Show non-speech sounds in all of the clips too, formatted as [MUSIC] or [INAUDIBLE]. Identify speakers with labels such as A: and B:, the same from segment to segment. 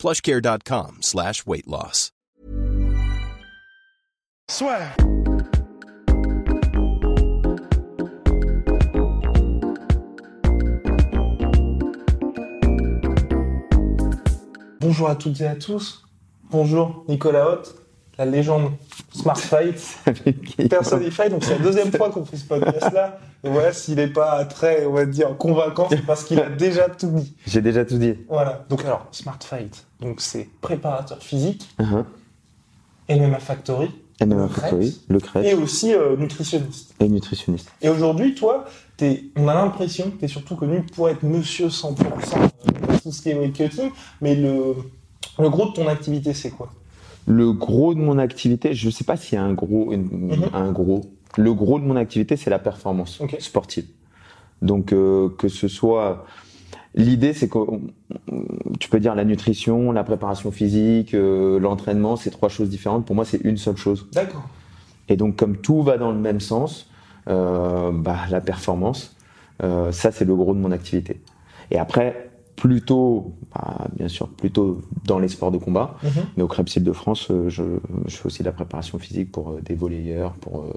A: plushcare.com slash weight loss.
B: Bonjour à toutes et à tous. Bonjour Nicolas Hoth, la légende Smart Fight. [LAUGHS] Personify, donc c'est la deuxième fois qu'on fait ce podcast-là. Et voilà, s'il n'est pas très, on va dire, convaincant, c'est parce qu'il a déjà tout dit.
C: J'ai déjà tout dit.
B: Voilà. Donc alors, Smart Fight, donc c'est préparateur physique,
C: Uh-huh.
B: MMA Factory,
C: MMA
B: Le
C: Factory, le
B: et
C: crèche
B: aussi euh, nutritionniste.
C: et nutritionniste.
B: Et aujourd'hui, toi, t'es, on a l'impression que tu es surtout connu pour être monsieur 100%, euh, tout ce qui est weight cutting, mais le, le gros de ton activité, c'est quoi?
C: Le gros de mon activité, je sais pas s'il y a un gros, une-
B: Mhm.
C: un gros. Le gros de mon activité, c'est la performance sportive. Donc euh, que ce soit, l'idée, c'est que tu peux dire la nutrition, la préparation physique, euh, l'entraînement, c'est trois choses différentes. Pour moi, c'est une seule chose.
B: D'accord.
C: Et donc, comme tout va dans le même sens, euh, bah, la performance, euh, ça, c'est le gros de mon activité. Et après, plutôt, bah, bien sûr, plutôt dans les sports de combat,
B: Mhm.
C: mais au Crêpes de France, euh, je, je fais aussi de la préparation physique pour euh, des volleyeurs, pour, euh,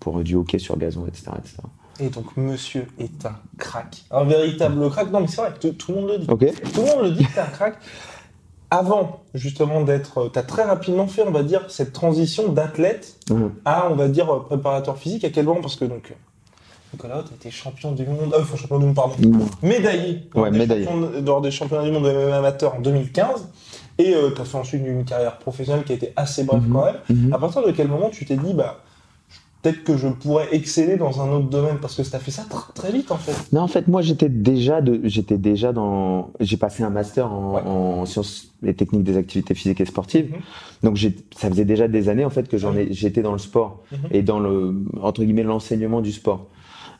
C: pour du hockey sur gazon, etc. etc.
B: Et donc, monsieur est un crack. Un véritable crack. Non, mais c'est vrai, tout, tout le monde le dit. Tout le monde le dit que t'es un crack. Avant, justement, d'être. T'as très rapidement fait, on va dire, cette transition d'athlète
C: Mhm.
B: à, on va dire, préparateur physique. À quel moment? Parce que, donc, Nicolas Haute était champion du monde. Euh, enfin, champion du monde, pardon. Médaillé. lors
C: Ouais,
B: des
C: médaillé.
B: Lors des championnats du monde de MMA amateur en 2015. Et euh, t'as fait ensuite une carrière professionnelle qui a été assez brève
C: Mhm.
B: quand même.
C: Mhm.
B: À partir de quel moment tu t'es dit, bah, peut-être que je pourrais exceller dans un autre domaine? Parce que t'as fait ça tr- très vite, en fait.
C: Non, en fait, moi, j'étais déjà, de, j'étais déjà dans. J'ai passé un master en,
B: Ouais.
C: en sciences et techniques des activités physiques et sportives. Donc, ça faisait déjà des années en fait que j'en ai, j'étais dans le sport et dans le entre guillemets l'enseignement du sport.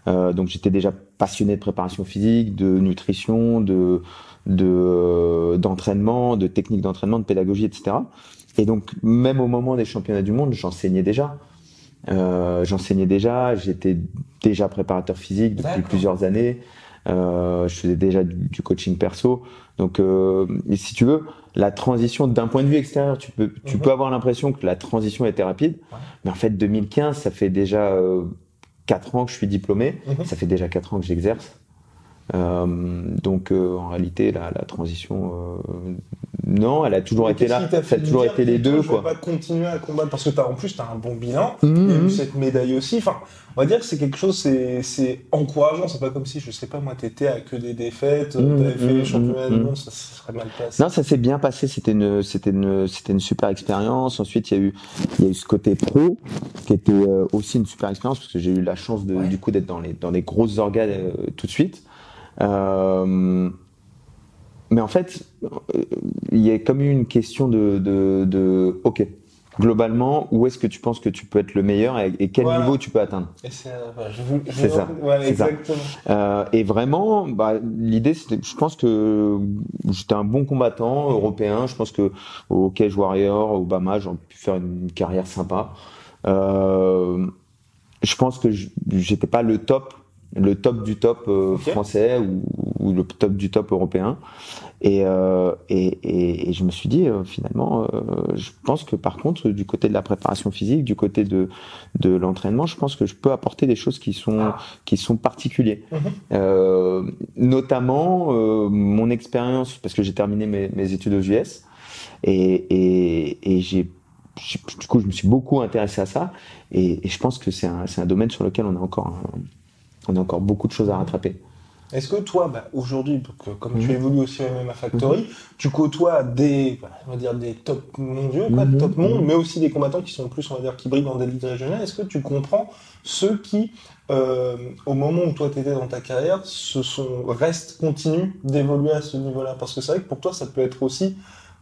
C: Euh, donc, j'étais déjà passionné de préparation physique, de nutrition, de de euh, d'entraînement, de techniques d'entraînement, de pédagogie, etc. Et donc, même au moment des championnats du monde, j'enseignais déjà. Euh, j'enseignais déjà, j'étais déjà préparateur physique depuis plusieurs années. Euh, je faisais déjà du, du coaching perso. Donc, euh, et si tu veux, la transition d'un point de vue extérieur, tu peux, tu
B: Mhm.
C: peux avoir l'impression que la transition était rapide.
B: Ouais.
C: Mais en fait, 2015, ça fait déjà euh, quatre ans que je suis diplômé.
B: Mhm.
C: Ça fait déjà quatre ans que j'exerce. Euh, donc, euh, en réalité, la, la transition, euh, non, elle a toujours
B: Mais
C: été là. Ça a toujours été les deux,
B: je
C: quoi.
B: vais pas continuer à combattre parce que t'as, en plus, tu as un bon bilan. Il y a eu cette médaille aussi. Enfin, on va dire que c'est quelque chose, c'est, c'est encourageant. C'est pas comme si, je sais pas, moi, t'étais à que des défaites,
C: Mhm,
B: t'avais fait les
C: mhm,
B: championnats
C: mhm.
B: monde, ça, ça serait mal passé.
C: Non, ça s'est bien passé. C'était une, c'était une, c'était une super expérience. Ensuite, il y a eu, il y a eu ce côté pro qui était euh, aussi une super expérience parce que j'ai eu la chance de,
B: Ouais.
C: du coup, d'être dans les, dans des grosses organes euh, tout de suite. Euh, mais en fait, il y a comme eu une question de, de, de ok, globalement, où est-ce que tu penses que tu peux être le meilleur et, et quel
B: Voilà.
C: niveau tu peux atteindre?
B: C'est, euh,
C: ça,
B: ouais,
C: ça.
B: exactement.
C: Euh, et vraiment, bah, l'idée, c'était, je pense que j'étais un bon combattant européen. Je pense que au Cage Warrior, au Obama, j'ai pu faire une carrière sympa. Euh, je pense que j'étais pas le top, le top du top euh, français ou, ou le top du top européen. Et, euh, et, et, et je me suis dit, euh, finalement, euh, je pense que par contre, du côté de la préparation physique, du côté de, de l'entraînement, je pense que je peux apporter des choses qui sont,
B: Ah.
C: qui sont particuliers.
B: Mhm.
C: Euh, notamment euh, mon expérience, parce que j'ai terminé mes, mes études aux US, et, et, et j'ai, du coup, je me suis beaucoup intéressé à ça, et, et je pense que c'est un, c'est un domaine sur lequel on a encore, un- on a encore beaucoup de choses à rattraper.
B: Est-ce que toi, bah, aujourd'hui, comme tu
C: Mhm.
B: évolues aussi au MMA Factory, tu côtoies des, bah, on va dire des top mondiaux, quoi,
C: Mhm.
B: top monde,
C: Mhm.
B: mais aussi des combattants qui sont plus, on va dire, qui brillent dans des ligues régionales. Est-ce que tu comprends ceux qui, euh, au moment où toi tu étais dans ta carrière, se sont restent continuent d'évoluer à ce niveau-là? Parce que c'est vrai que pour toi, ça peut être aussi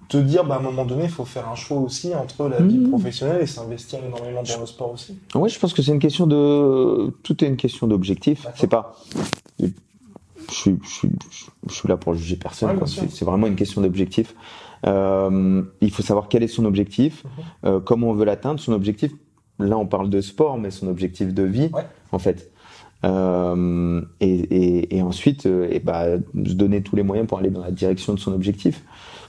B: te dire, bah, à un moment donné, il faut faire un choix aussi entre la vie
C: Mhm.
B: professionnelle et s'investir énormément dans le sport aussi.
C: Ouais, je pense que c'est une question de. Tout est une question d'objectif. C'est pas. Je suis, je, suis, je suis là pour juger personne.
B: Ouais.
C: C'est vraiment une question d'objectif. Euh, il faut savoir quel est son objectif,
B: Mhm.
C: euh, comment on veut l'atteindre. Son objectif, là on parle de sport, mais son objectif de vie,
B: Ouais.
C: en fait. Euh, et, et, et ensuite, et bah, se donner tous les moyens pour aller dans la direction de son objectif.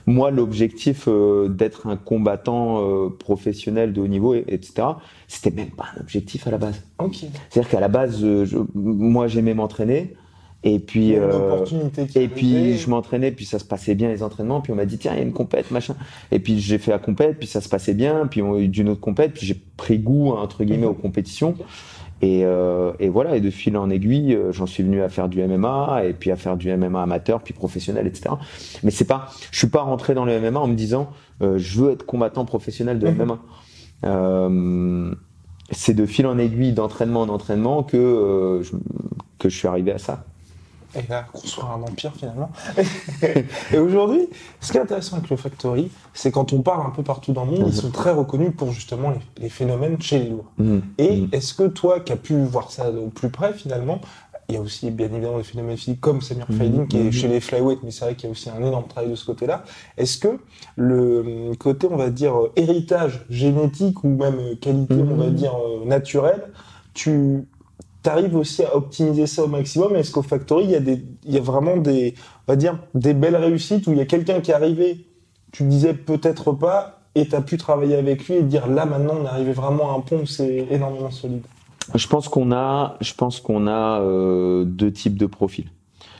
C: Moi, l'objectif euh, d'être un combattant euh, professionnel de haut niveau, et- etc., c'était même pas un objectif à la base.
B: Ok.
C: C'est-à-dire qu'à la base, euh, je- moi, j'aimais m'entraîner, et puis, euh, et puis je m'entraînais, puis ça se passait bien les entraînements, puis on m'a dit tiens il y a une compète machin, et puis j'ai fait la compète, puis ça se passait bien, puis on a eu d'une autre compète, puis j'ai pris goût entre guillemets
B: Mhm.
C: aux compétitions, et, euh, et voilà et de fil en aiguille, euh, j'en suis venu à faire du MMA et puis à faire du MMA amateur, puis professionnel, etc. Mais c'est pas, je suis pas rentré dans le MMA en me disant euh, je veux être combattant professionnel de. MMA. Euh, c'est de fil en aiguille, d'entraînement en entraînement que euh, je, que je suis arrivé à ça.
B: Et là, construire un empire finalement. [LAUGHS] et aujourd'hui, ce qui est intéressant avec le Factory, c'est quand on parle un peu partout dans le monde,
C: Mhm.
B: ils sont très reconnus pour justement les, les phénomènes chez les lourds.
C: Mhm.
B: Et
C: Mhm.
B: est-ce que toi, qui as pu voir ça au plus près finalement, il y a aussi bien évidemment des phénomènes physiques comme Samir
C: Mhm.
B: Fadin qui est
C: Mhm.
B: chez les flyweight, mais c'est vrai qu'il y a aussi un énorme travail de ce côté-là. Est-ce que le côté, on va dire, héritage génétique ou même qualité,
C: Mhm.
B: on va dire, euh, naturelle, tu arrives aussi à optimiser ça au maximum Est-ce qu'au Factory, il y, a des, il y a vraiment des, on va dire, des belles réussites où il y a quelqu'un qui est arrivé, tu disais peut-être pas, et tu as pu travailler avec lui et dire là maintenant on est arrivé vraiment à un pont où c'est énormément solide
C: Je pense qu'on a, je pense qu'on a euh, deux types de profils.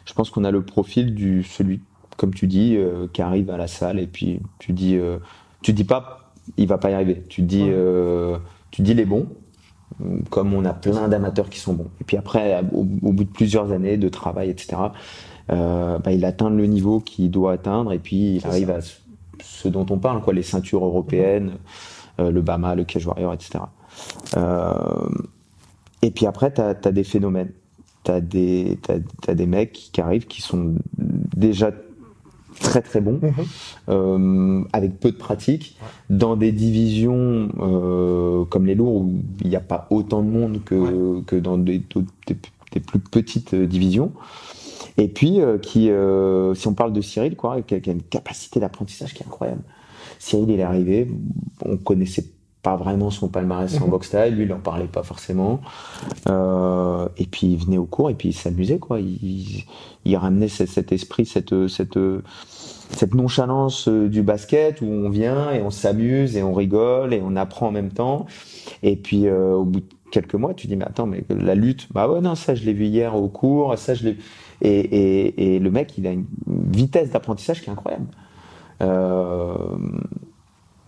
C: Je pense qu'on a le profil du celui, comme tu dis, euh, qui arrive à la salle et puis tu dis, euh, tu dis pas, il va pas y arriver. Tu dis,
B: Ouais.
C: tu dis les bons, comme on a plein d'amateurs qui sont bons. Et puis après, au, au bout de plusieurs années de travail, etc., euh, bah, il atteint le niveau qu'il doit atteindre et puis il arrive
B: ça.
C: à ce, ce dont on parle, quoi, les ceintures européennes, euh, le Bama, le Cage Warrior, etc. Euh, et puis après, tu as, des phénomènes. Tu as, as, des mecs qui arrivent qui sont déjà très très bons,
B: Mhm.
C: euh, avec peu de pratique, dans des divisions euh, comme les lourds où il n'y a pas autant de monde que, que dans des, des, des plus petites euh, divisions. Et puis, euh, qui, euh, si on parle de Cyril, quoi, qui a, qui a une capacité d'apprentissage qui est incroyable. Cyril, il est arrivé, on connaissait pas vraiment son palmarès
B: Mhm.
C: en box style, lui il en parlait pas forcément. Euh, et puis il venait au cours et puis il s'amusait quoi. Il, il ramenait cet, cet esprit, cette, cette, cette nonchalance euh, du basket où on vient et on s'amuse et on rigole et on apprend en même temps. Et puis euh, au bout de quelques mois, tu dis mais attends mais la lutte, bah ouais non ça je l'ai vu hier au cours, ça je l'ai et, et, et le mec il a une vitesse d'apprentissage qui est incroyable. Euh,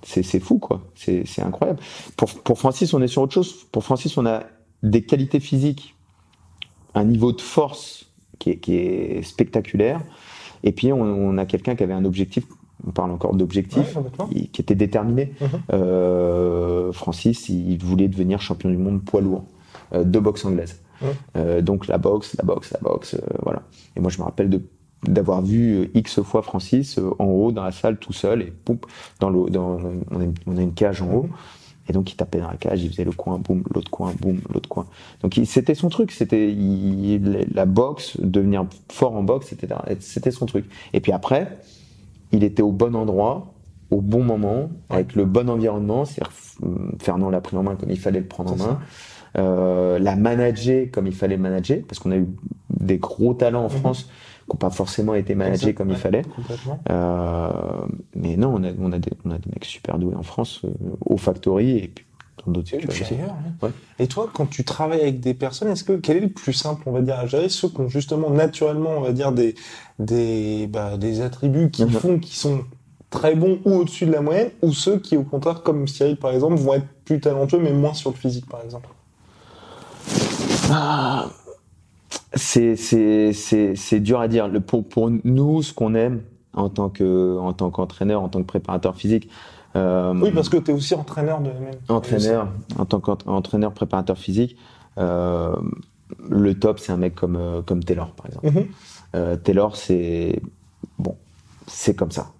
C: c'est fou quoi, c'est incroyable. Pour, pour Francis, on est sur autre chose. Pour Francis, on a des qualités physiques, un niveau de force qui est, qui est spectaculaire, et puis on, on a quelqu'un qui avait un objectif. On parle encore d'objectif,
B: ouais,
C: qui était déterminé.
B: Mhm.
C: Euh, Francis, il voulait devenir champion du monde poids lourd euh, de boxe anglaise. Euh, donc la boxe, la boxe, la boxe, voilà. Et moi, je me rappelle de d'avoir vu X fois Francis euh, en haut dans la salle tout seul et poum, dans le, dans, on, a une, on a une cage en haut et donc il tapait dans la cage, il faisait le coin, boum, l'autre coin, boum, l'autre coin. Donc il- c'était son truc, c'était il- la boxe, devenir fort en boxe. C'était son truc. Et puis après, il était au bon endroit, au bon moment, avec le bon environnement. C'est-à-dire Fernand l'a pris en main comme il fallait le prendre en main. Euh, la manager comme il fallait le manager, parce qu'on a eu des gros talents en
B: Mhm.
C: France qui n'ont pas forcément été managés comme il fallait. Euh, mais non, on a, on, a des, on a des mecs super doués en France, euh, au Factory et puis dans d'autres
B: ailleurs, hein.
C: Ouais.
B: Et toi, quand tu travailles avec des personnes, est-ce que quel est le plus simple, on va dire, à gérer ceux qui ont justement naturellement, on va dire, des des bah, des attributs qui
C: Mhm.
B: font qui sont très bons ou au-dessus de la moyenne, ou ceux qui, au contraire, comme Cyril par exemple, vont être plus talentueux mais moins sur le physique, par exemple?
C: Ah, c'est c'est c'est dur à dire. Le, pour pour nous, ce qu'on aime en tant que en tant qu'entraîneur, en tant que préparateur physique. euh,
B: Oui, parce que tu es aussi entraîneur de même.
C: entraîneur, en tant qu'entraîneur préparateur physique, euh, le top c'est un mec comme euh, comme Taylor par exemple.
B: Mhm.
C: Euh, Taylor c'est bon, c'est comme ça.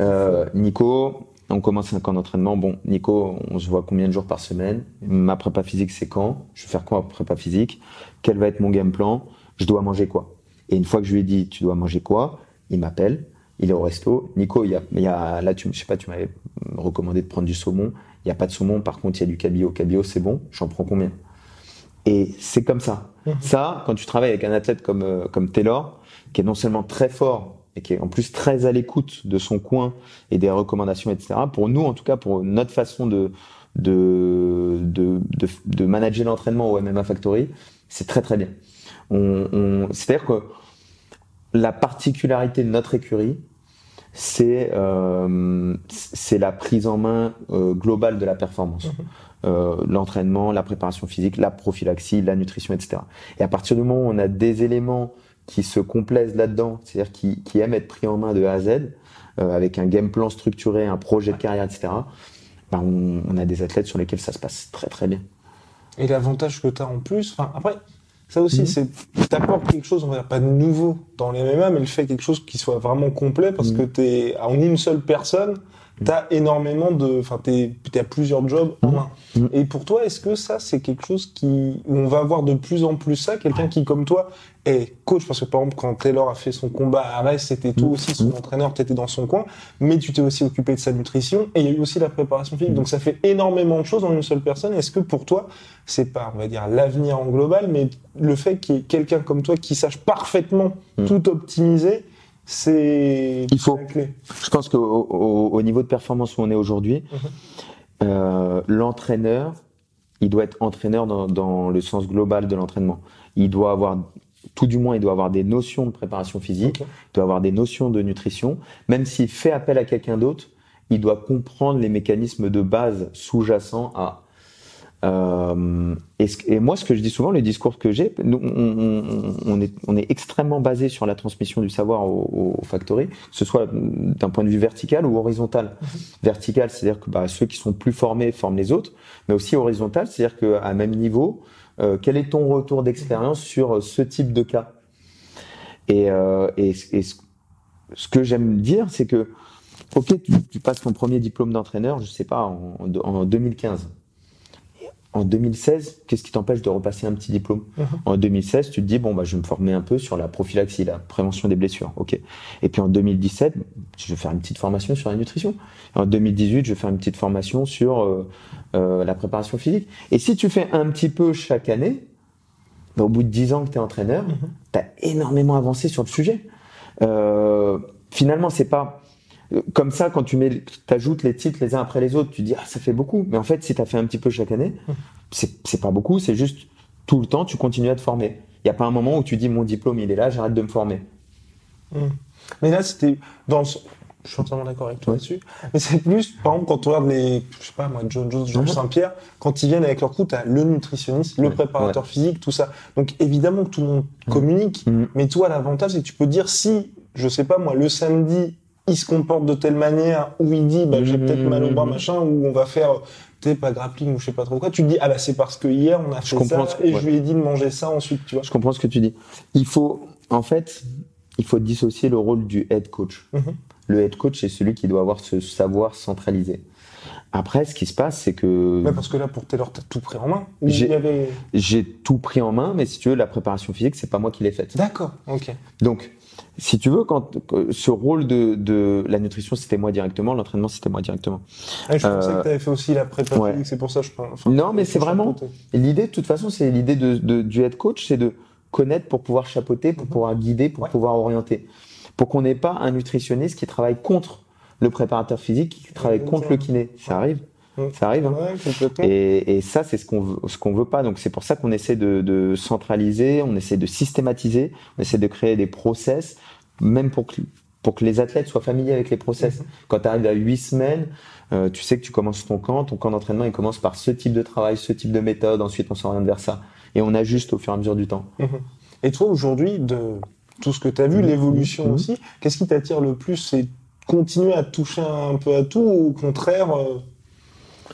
C: Euh, Nico, on commence un camp d'entraînement. Bon, Nico, on se voit combien de jours par semaine? Ma prépa physique, c'est quand? Je vais faire quoi en prépa physique? Quel va être mon game plan? Je dois manger quoi? Et une fois que je lui ai dit, tu dois manger quoi? Il m'appelle, il est au resto. Nico, il y a, il y a là, tu, je sais pas, tu m'avais recommandé de prendre du saumon. Il n'y a pas de saumon, par contre, il y a du cabillaud. Cabillaud, c'est bon, j'en prends combien? Et c'est comme ça. Mhm. Ça, quand tu travailles avec un athlète comme, euh, comme Taylor, qui est non seulement très fort, et qui est en plus très à l'écoute de son coin et des recommandations, etc. Pour nous, en tout cas, pour notre façon de, de, de, de, manager l'entraînement au MMA Factory, c'est très très bien. On, on C'est-à-dire que la particularité de notre écurie, c'est euh, c'est la prise en main euh, globale de la performance. Mhm. Euh, l'entraînement, la préparation physique, la prophylaxie, la nutrition, etc. Et à partir du moment où on a des éléments qui se complaisent là-dedans, c'est-à-dire qui, qui, aiment être pris en main de A à Z, euh, avec un game plan structuré, un projet de carrière, etc., ben on, on, a des athlètes sur lesquels ça se passe très très bien.
B: Et l'avantage que tu as en plus, enfin après, ça aussi, mhm. c'est t'apportes quelque chose, on va dire pas de nouveau dans les MMA, mais le fait quelque chose qui soit vraiment complet parce mhm. que t'es en une seule personne, t'as énormément de, enfin t'es, t'as plusieurs jobs en main. Mhm. Et pour toi, est-ce que ça, c'est quelque chose qui, où on va avoir de plus en plus ça, quelqu'un qui comme toi et coach, parce que par exemple, quand Taylor a fait son combat à Arès, c'était tout mm. aussi son entraîneur, tu étais dans son coin, mais tu t'es aussi occupé de sa nutrition et il y a eu aussi la préparation physique. Donc ça fait énormément de choses en une seule personne. Est-ce que pour toi, c'est pas, on va dire, l'avenir en global, mais le fait qu'il y ait quelqu'un comme toi qui sache parfaitement tout optimiser, c'est
C: il faut. Clé. Je pense qu'au au, niveau de performance où on est aujourd'hui, mm-hmm. euh, l'entraîneur, il doit être entraîneur dans, dans le sens global de l'entraînement. Il doit avoir tout du moins, il doit avoir des notions de préparation physique, il doit avoir des notions de nutrition. Même s'il fait appel à quelqu'un d'autre, il doit comprendre les mécanismes de base sous-jacents à. Euh, et, moi, ce que je dis souvent, les discours que j'ai, on, est, on est extrêmement basé sur la transmission du savoir au, au factory, que ce soit d'un point de vue vertical ou horizontal. Mhm. Vertical, c'est-à-dire que bah, ceux qui sont plus formés forment les autres, mais aussi horizontal, c'est-à-dire qu'à même niveau, euh, quel est ton retour d'expérience sur euh, ce type de cas? Et, euh, et, ce que j'aime dire, c'est que, ok, tu, passes ton premier diplôme d'entraîneur, je sais pas, en, en 2015 en 2016, qu'est-ce qui t'empêche de repasser un petit diplôme? Mhm. En 2016, tu te dis bon bah je vais me former un peu sur la prophylaxie, la prévention des blessures, ok. Et puis en 2017, je vais faire une petite formation sur la nutrition. En 2018, je vais faire une petite formation sur euh, euh, la préparation physique. Et si tu fais un petit peu chaque année, bah, au bout de 10 ans que tu es entraîneur, mhm. tu as énormément avancé sur le sujet. Euh, finalement, c'est pas comme ça, quand tu mets, ajoutes les titres les uns après les autres, tu dis ah ça fait beaucoup. Mais en fait, si tu as fait un petit peu chaque année, c'est pas beaucoup. C'est juste tout le temps, tu continues à te former. Il n'y a pas un moment où tu dis mon diplôme il est là, j'arrête de me former.
B: Hmm. Mais là, c'était dans je suis entièrement d'accord avec toi là-dessus. Mais c'est plus, par exemple, quand on regarde les, je sais pas moi, John Jones, Georges mhm. Saint-Pierre, quand ils viennent avec leur coup, as le nutritionniste, le préparateur physique, tout ça. Donc évidemment que tout le monde communique, mhm. mais toi, l'avantage, c'est que tu peux dire si, je sais pas moi, le samedi, il se comporte de telle manière où il dit bah, j'ai peut-être mal au bras machin ou on va faire peut-être pas grappling ou je sais pas trop quoi. Tu te dis ah bah c'est parce que hier on a fait ça et je lui ai dit de manger ça ensuite tu vois.
C: Je comprends ce que tu dis. Il faut en fait il faut dissocier le rôle du head coach. Le head coach c'est celui qui doit avoir ce savoir centralisé après, ce qui se passe, c'est que.
B: Ouais, parce que là, pour Taylor, t'as tout pris en main.
C: J'ai tout pris en main, mais si tu veux, la préparation physique, c'est pas moi qui l'ai faite.
B: D'accord, ok.
C: Donc, si tu veux, quand ce rôle de, de la nutrition, c'était moi directement, l'entraînement, c'était moi directement.
B: Ah, je pensais que tu avais fait aussi la prépa c'est pour ça que je
C: pense. non, mais c'est vraiment l'idée. De toute façon, c'est l'idée de, de, du head coach, c'est de connaître pour pouvoir chapeauter, pour mhm. pouvoir guider, pour pouvoir orienter, pour qu'on n'ait pas un nutritionniste qui travaille contre le préparateur physique, qui travaille contre le kiné. Ça arrive. Ça arrive. Hein. et, et, ça, c'est ce qu'on veut, ce qu'on veut pas. Donc c'est pour ça qu'on essaie de, de, centraliser, on essaie de systématiser, on essaie de créer des process, même pour que pour que les athlètes soient familiers avec les process. Mhm. Quand tu arrives à huit semaines, euh, tu sais que tu commences ton camp, ton camp d'entraînement il commence par ce type de travail, ce type de méthode, ensuite on s'oriente vers ça. Et on ajuste au fur et à mesure du temps. Mhm.
B: Et toi aujourd'hui, de tout ce que tu as vu, mhm. l'évolution aussi, qu'est-ce qui t'attire le plus? C'est continuer à toucher un peu à tout ou au contraire euh,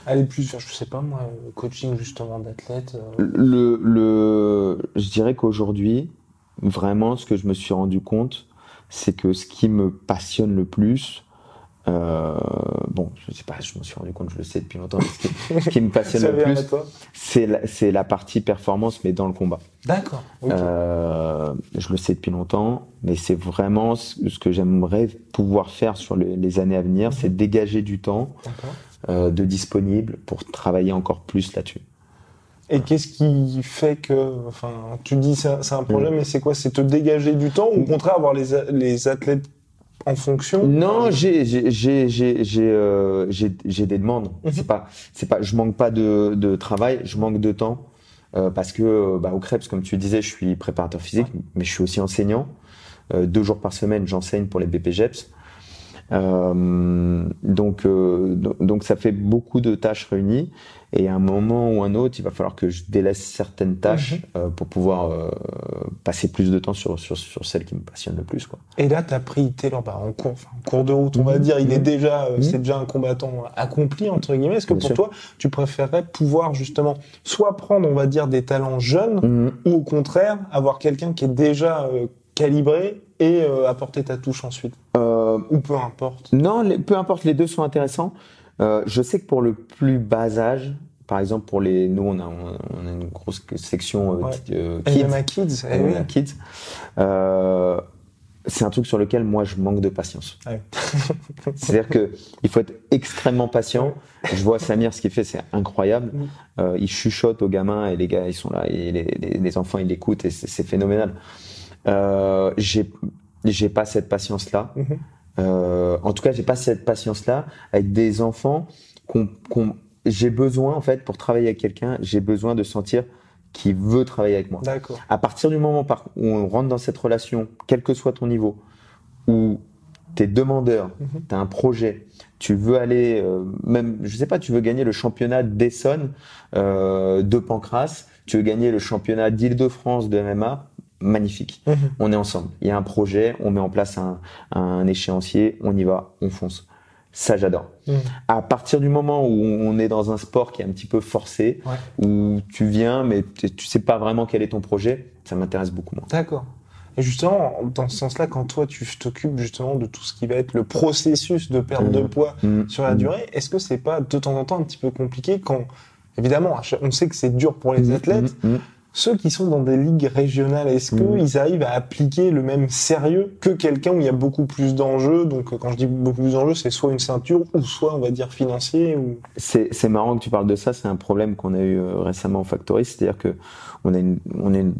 B: aller plus vers, je sais pas moi, coaching justement d'athlètes
C: euh? le, le, Je dirais qu'aujourd'hui, vraiment, ce que je me suis rendu compte, c'est que ce qui me passionne le plus, Euh, bon, je sais pas, je me suis rendu compte, je le sais depuis longtemps. Ce qui, me passionne [LAUGHS] le plus, c'est la, partie performance, mais dans le combat.
B: D'accord.
C: Euh, je le sais depuis longtemps, mais c'est vraiment ce, que j'aimerais pouvoir faire sur les, années à venir, c'est dégager du temps euh, de disponible pour travailler encore plus là-dessus.
B: Et qu'est-ce qui fait que, enfin, tu dis c'est un problème, mais c'est quoi? C'est te dégager du temps ou au contraire avoir les, les athlètes en fonction
C: Non, j'ai j'ai j'ai j'ai euh, j'ai des demandes. Mhm. C'est pas c'est pas je manque pas de de travail, je manque de temps euh, parce que bah au Krebs comme tu disais, je suis préparateur physique, mais je suis aussi enseignant. Euh, deux jours par semaine, j'enseigne pour les BPGEPS. Euh, donc, euh, donc ça fait beaucoup de tâches réunies. Et à un moment ou un autre, il va falloir que je délaisse certaines tâches mhm. euh, pour pouvoir euh, passer plus de temps sur, sur, sur celles qui me passionnent le plus. Quoi.
B: Et là, tu as pris Taylor bah, en, cours, en cours de route, on va mhm. dire. Il est mhm. déjà, c'est déjà un combattant accompli, entre guillemets. Est-ce que pour toi, tu préférerais pouvoir justement soit prendre, on va dire, des talents jeunes ou au contraire, avoir quelqu'un qui est déjà calibré et apporter ta touche ensuite euh, ou peu importe
C: Non, peu importe, les deux sont intéressants. Euh, je sais que pour le plus bas âge, par exemple pour les, nous on a, on a une grosse section euh,
B: euh kids, kids,
C: eh kids. c'est un truc sur lequel moi je manque de patience. Ah [LAUGHS] C'est-à-dire que il faut être extrêmement patient. Je vois Samir ce qu'il fait, c'est incroyable. Il chuchote aux gamins et les gars ils sont là et les, les, enfants ils l'écoutent et c'est phénoménal. J'ai j'ai pas cette patience là. Mm-hmm. Euh, en tout cas, j'ai pas cette patience-là avec des enfants qu'on, j'ai besoin en fait pour travailler avec quelqu'un, j'ai besoin de sentir qu'il veut travailler avec moi.
B: D'accord.
C: À partir du moment où on rentre dans cette relation, quel que soit ton niveau, où tu es demandeur, mhm. tu as un projet, tu veux aller, euh, même, je sais pas, tu veux gagner le championnat d'Essonne euh, de Pancras, tu veux gagner le championnat d'Île-de-France de MMA, magnifique. Mhm. On est ensemble. Il y a un projet, on met en place un, un échéancier, on y va, on fonce. Ça, j'adore. Mhm. À partir du moment où on est dans un sport qui est un petit peu forcé, où tu viens, mais tu sais pas vraiment quel est ton projet, ça m'intéresse beaucoup moins.
B: D'accord. Et justement, dans ce sens-là, quand toi, tu t'occupes justement de tout ce qui va être le processus de perte de mhm. poids sur la durée, est-ce que c'est pas de temps en temps un petit peu compliqué quand, évidemment, on sait que c'est dur pour les athlètes, ceux qui sont dans des ligues régionales, est-ce qu'ils mmh. arrivent à appliquer le même sérieux que quelqu'un où il y a beaucoup plus d'enjeux? Donc quand je dis beaucoup plus d'enjeux, c'est soit une ceinture ou soit on va dire financier. Ou...
C: C'est marrant que tu parles de ça, c'est un problème qu'on a eu euh, récemment au Factory, c'est-à-dire que on a, une, on, a une,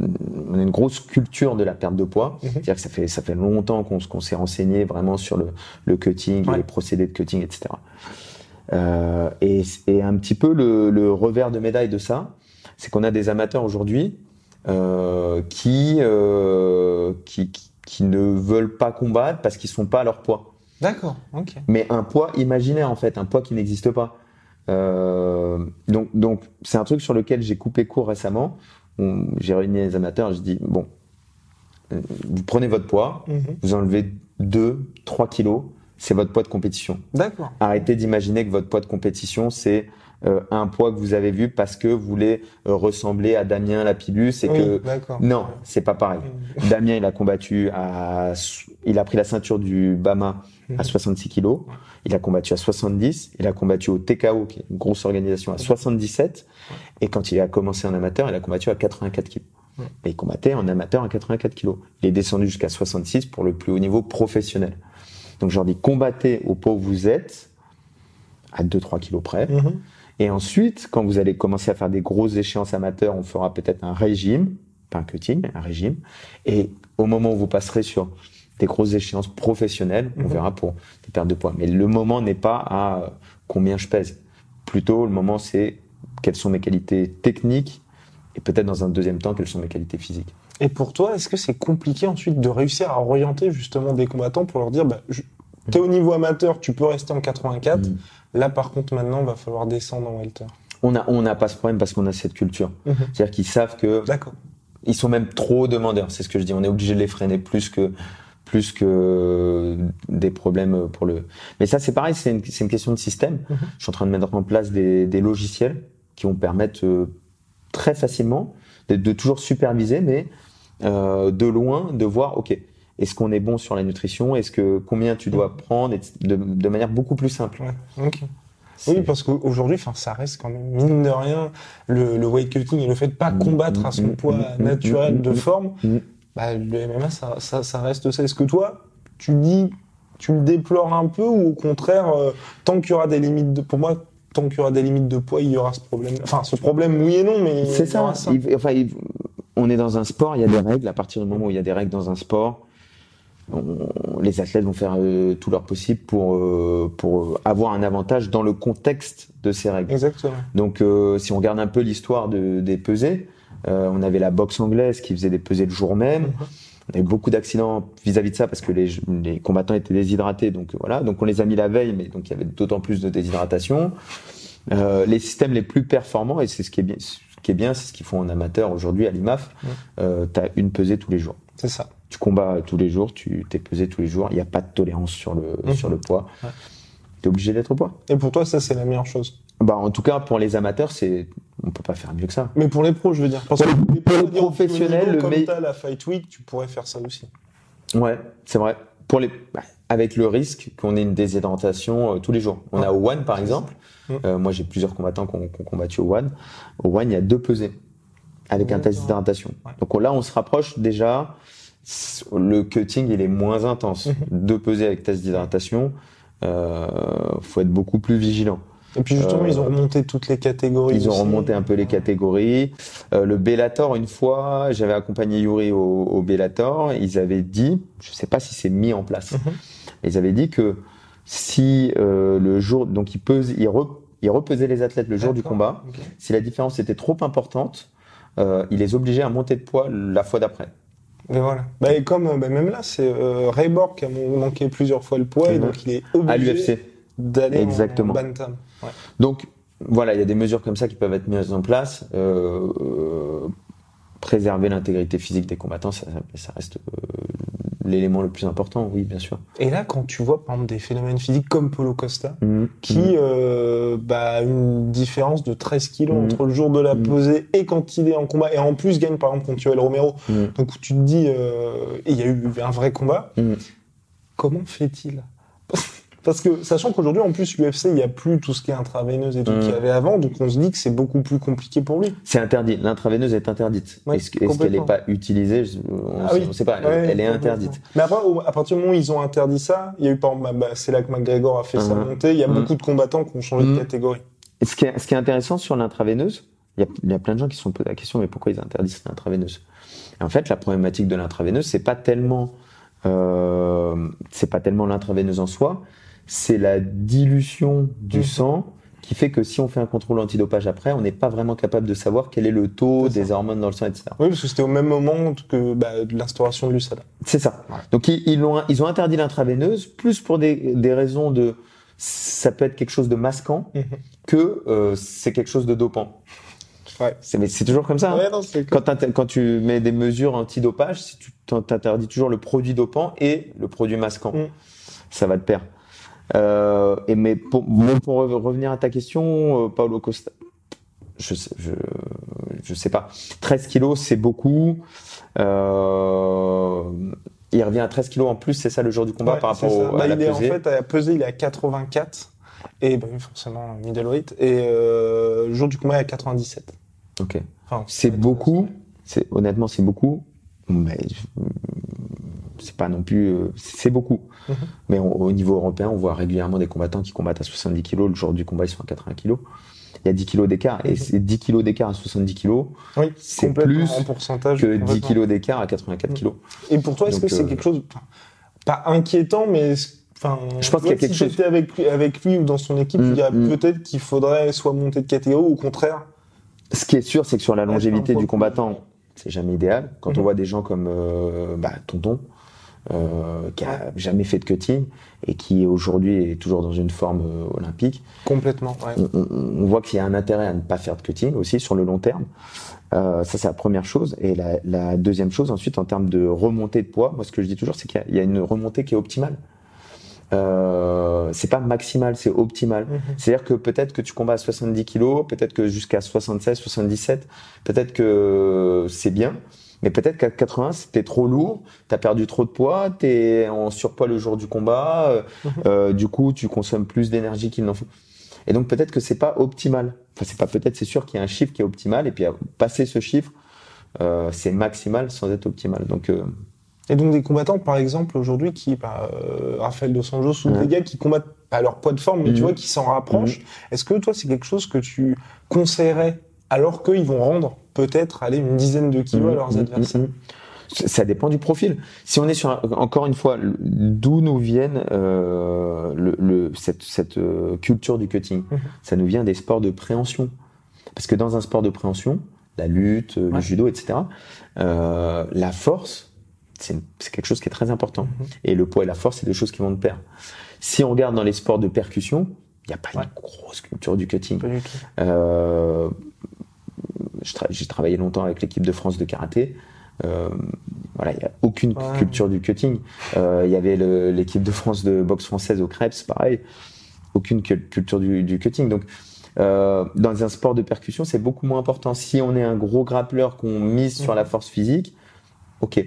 C: on a une grosse culture de la perte de poids, mmh. c'est-à-dire que ça fait, ça fait longtemps qu'on qu'on s'est renseigné vraiment sur le, le cutting, les procédés de cutting, etc. Euh, et, et un petit peu le, le revers de médaille de ça, c'est qu'on a des amateurs aujourd'hui euh, qui, euh, qui, qui, ne veulent pas combattre parce qu'ils sont pas à leur poids.
B: D'accord, ok.
C: Mais un poids imaginaire en fait, un poids qui n'existe pas. Euh, donc, donc c'est un truc sur lequel j'ai coupé court récemment. J'ai réuni les amateurs, je dis bon, euh, vous prenez votre poids, mhm. vous enlevez 2, 3 kilos, c'est votre poids de compétition.
B: D'accord.
C: Arrêtez d'imaginer que votre poids de compétition c'est euh, un poids que vous avez vu parce que vous voulez euh, ressembler à Damien Lapillus et que non, c'est pas pareil. [LAUGHS] Damien, il a combattu à, il a pris la ceinture du Bama à 66 mhm. kilos, il a combattu à 70, il a combattu au TKO, qui est une grosse organisation, à 77, et quand il a commencé en amateur, il a combattu à 84 kilos. Et il combattait en amateur à 84 kilos. Il est descendu jusqu'à 66 pour le plus haut niveau professionnel. Donc je leur dis, combattez au poids où vous êtes, à 2-3 kilos près. Mhm. Et ensuite, quand vous allez commencer à faire des grosses échéances amateurs, on fera peut-être un régime, pas un cutting, un régime. Et au moment où vous passerez sur des grosses échéances professionnelles, on mhm. verra pour des pertes de poids. Mais le moment n'est pas à combien je pèse. Plutôt, le moment, c'est quelles sont mes qualités techniques et peut-être dans un deuxième temps, quelles sont mes qualités physiques.
B: Et pour toi, est-ce que c'est compliqué ensuite de réussir à orienter justement des combattants pour leur dire, bah, t'es au niveau amateur, tu peux rester en 84, Là, par contre, maintenant, il va falloir descendre en welter.
C: On n'a on a pas ce problème parce qu'on a cette culture. Mhm. C'est-à-dire qu'ils savent que.
B: D'accord.
C: Ils sont même trop demandeurs. C'est ce que je dis. On est obligé de les freiner plus que plus que des problèmes pour le. Mais ça, c'est pareil. C'est une, une, question de système. Mhm. Je suis en train de mettre en place des, des logiciels qui vont permettre euh, très facilement de, de, toujours superviser, mais euh, de loin de voir. Ok, est-ce qu'on est bon sur la nutrition, est-ce que combien tu dois prendre, de, de manière beaucoup plus simple.
B: Ouais. Ok. Oui, parce qu'aujourd'hui, enfin, ça reste quand même mine de rien le, le weight cutting et le fait de pas combattre à son poids naturel de forme. Bah, le MMA, ça, ça, ça reste ça. Est-ce que toi, tu dis, tu le déplores un peu ou au contraire, euh, tant qu'il y aura des limites de, pour moi, tant qu'il y aura des limites de poids, il y aura ce problème. Enfin, ce problème, oui et non, mais
C: c'est ça. Il, enfin, il, on est dans un sport, il y a des règles. À partir du moment où il y a des règles dans un sport, on, les athlètes vont faire euh, tout leur possible pour euh, pour avoir un avantage dans le contexte de ces règles.
B: Exactement.
C: Donc, euh, si on regarde un peu l'histoire de, des pesées, on avait la boxe anglaise qui faisait des pesées le jour même. Mhm. On avait beaucoup d'accidents vis-à-vis de ça parce que les, les, combattants étaient déshydratés. Donc voilà, donc on les a mis la veille, mais donc il y avait d'autant plus de déshydratation. les systèmes les plus performants, et c'est ce qui est bien, ce qui est bien, c'est ce qu'ils font en amateur aujourd'hui à l'IMAF. Tu as une pesée tous les jours.
B: C'est ça
C: tu combats tous les jours, tu t'es pesé tous les jours, il n'y a pas de tolérance sur le, mhm. sur le poids. Tu es obligé d'être au poids.
B: Et pour toi, ça, c'est la meilleure chose?
C: Bah, En tout cas, pour les amateurs, c'est on peut pas faire mieux que ça.
B: Mais pour les pros, je veux dire. Parce que
C: pour les professionnels,
B: le comme mais... la Fight Week, tu pourrais faire ça aussi.
C: Ouais, c'est vrai. Pour les, bah, avec le risque qu'on ait une déshydratation euh, tous les jours. On a au One, par exemple. Euh, moi, j'ai plusieurs combattants qui ont, combattu au One. Au One, il y a deux pesées avec un test d'hydratation. Donc là, on se rapproche déjà le cutting il est moins intense. Mhm. Deux pesées avec test d'hydratation, euh, faut être beaucoup plus vigilant.
B: Et puis justement, ils ont euh, remonté toutes les catégories.
C: Ils ont remonté un peu les catégories. Euh, le Bellator, une fois, j'avais accompagné Yuri au, au, Bellator. Ils avaient dit, je sais pas si c'est mis en place. Mhm. Ils avaient dit que si euh, le jour, donc ils pesent, ils, repesaient les athlètes le jour du combat. Si la différence était trop importante, euh, ils les obligeaient à monter de poids la fois d'après.
B: Mais voilà. Bah, et comme bah, même là, c'est euh, Ray Borg qui a manqué plusieurs fois le poids et donc il est obligé d'aller
C: Exactement.
B: en bantam.
C: Ouais. Donc voilà, il y a des mesures comme ça qui peuvent être mises en place. Euh, euh, préserver l'intégrité physique des combattants, ça, ça reste euh, l'élément le plus important, oui, bien sûr.
B: Et là, quand tu vois, par exemple, des phénomènes physiques comme Polo Costa, mhm. qui mhm. euh, bah, une différence de 13 kilos mhm. entre le jour de la pesée et quand il est en combat, et en plus gagne, par exemple, contre Yoel Romero, donc tu te dis, euh, il y a eu un vrai combat, comment fait-il? Parce que, sachant qu'aujourd'hui, en plus, l'UFC, il n'y a plus tout ce qui est intraveineuse et tout qu'il y mm. avait avant, donc on se dit que c'est beaucoup plus compliqué pour lui.
C: C'est interdit. L'intraveineuse est interdite. Est-ce qu'elle n'est pas utilisée? On ne ah sait pas. Elle, est interdite.
B: Mais après, à partir du moment où ils ont interdit ça, il y a eu, par exemple, bah, c'est là que McGregor a fait sa mm. montée, il y a mm. beaucoup de combattants qui ont changé de catégorie.
C: ce, qui est, ce qui est intéressant sur l'intraveineuse, il y, a, plein de gens qui se sont posé la question, mais pourquoi ils interdisent l'intraveineuse? En fait, la problématique de l'intraveineuse, c'est pas tellement, euh, c'est pas tellement l'intraveineuse en soi, c'est la dilution du mhm. sang qui fait que si on fait un contrôle antidopage après, on n'est pas vraiment capable de savoir quel est le taux des hormones dans le sang, etc.
B: Oui, parce que c'était au même moment que bah, de l'instauration de l'USADA.
C: C'est ça. Donc ils, ont, ils ont interdit l'intraveineuse, plus pour des, des raisons de ça peut être quelque chose de masquant mhm. que euh, c'est quelque chose de dopant. Ouais. C'est, toujours comme ça. Hein. quand, quand tu mets des mesures antidopage, si tu t'interdis toujours le produit dopant et le produit masquant, mm. ça va te perdre. Euh, et mais pour, pour revenir à ta question, euh, Paolo Costa, je sais, je, je sais pas. 13 kilos, c'est beaucoup. Euh, il revient à 13 kilos en plus, c'est ça le jour du combat par rapport au,
B: à
C: bah,
B: la
C: il
B: En fait, à peser, il est à 84 et bah, forcément middleweight et euh, le jour du combat il est à 97.
C: Ok. Enfin, c'est beaucoup. C'est honnêtement c'est beaucoup, mais c'est pas non plus, euh, c'est beaucoup. Mhm. Mais au niveau européen, on voit régulièrement des combattants qui combattent à 70 kg. Le jour du combat, ils sont à 80 kg. Il y a 10 kg d'écart. Et mhm. c'est 10 kg d'écart à 70 kg, oui, c'est plus en pourcentage, que 10 kg d'écart à 84 kg.
B: Et pour toi, est-ce que c'est euh, quelque chose, pas inquiétant, mais Enfin, je pense qu'il y a quelque si chose. avec lui, avec lui ou dans son équipe, il y a mm, mm. peut-être qu'il faudrait soit monter de catégorie ou au contraire.
C: Ce qui est sûr, c'est que sur la longévité du combattant, c'est jamais idéal. Quand on mhm. voit des gens comme euh, bah, Tonton, euh, qui a jamais fait de cutting et qui aujourd'hui est toujours dans une forme euh, olympique.
B: Complètement.
C: Ouais. On, on, voit qu'il y a un intérêt à ne pas faire de cutting aussi sur le long terme. Euh, ça c'est la première chose. Et la, la, deuxième chose ensuite en termes de remontée de poids, moi ce que je dis toujours c'est qu'il y, y, a une remontée qui est optimale. Euh, c'est pas maximal, c'est optimal. Mhm. C'est-à-dire que peut-être que tu combats à 70 kilos, peut-être que jusqu'à 76, 77, peut-être que c'est bien. Mais peut-être qu'à 80, c'était trop lourd, tu as perdu trop de poids, tu es en surpoids le jour du combat, euh, mhm. euh, du coup, tu consommes plus d'énergie qu'il n'en faut. Et donc peut-être que c'est pas optimal. Enfin, c'est pas peut-être, c'est sûr qu'il y a un chiffre qui est optimal, et puis à passer ce chiffre, euh, c'est maximal sans être optimal. Donc
B: et donc des combattants, par exemple, aujourd'hui, qui, bah, euh, Raphaël Dos Anjos ou des gars qui combattent pas leur poids de forme, mais tu mhm. vois, qui s'en rapprochent. Mhm. Est-ce que toi, c'est quelque chose que tu conseillerais alors qu'ils vont rendre peut-être aller une dizaine de kilos à leurs mhm. adversaires
C: ça dépend du profil. Si on est sur, encore une fois, d'où nous viennent euh, le, le, cette, cette euh, culture du cutting Ça nous vient des sports de préhension. Parce que dans un sport de préhension, la lutte, le judo, etc., euh, la force, c'est quelque chose qui est très important. Mhm. Et le poids et la force, c'est des choses qui vont de pair. Si on regarde dans les sports de percussion, il n'y a pas une grosse culture du cutting. Euh, j'ai travaillé longtemps avec l'équipe de France de karaté. Euh, voilà, il n'y a aucune culture du cutting. Euh, il y avait l'équipe de France de boxe française au Krebs, pareil. Aucune culture du, cutting. Donc, dans un sport de percussion, c'est beaucoup moins important. Si on est un gros grappleur qu'on mise sur la force physique, ok.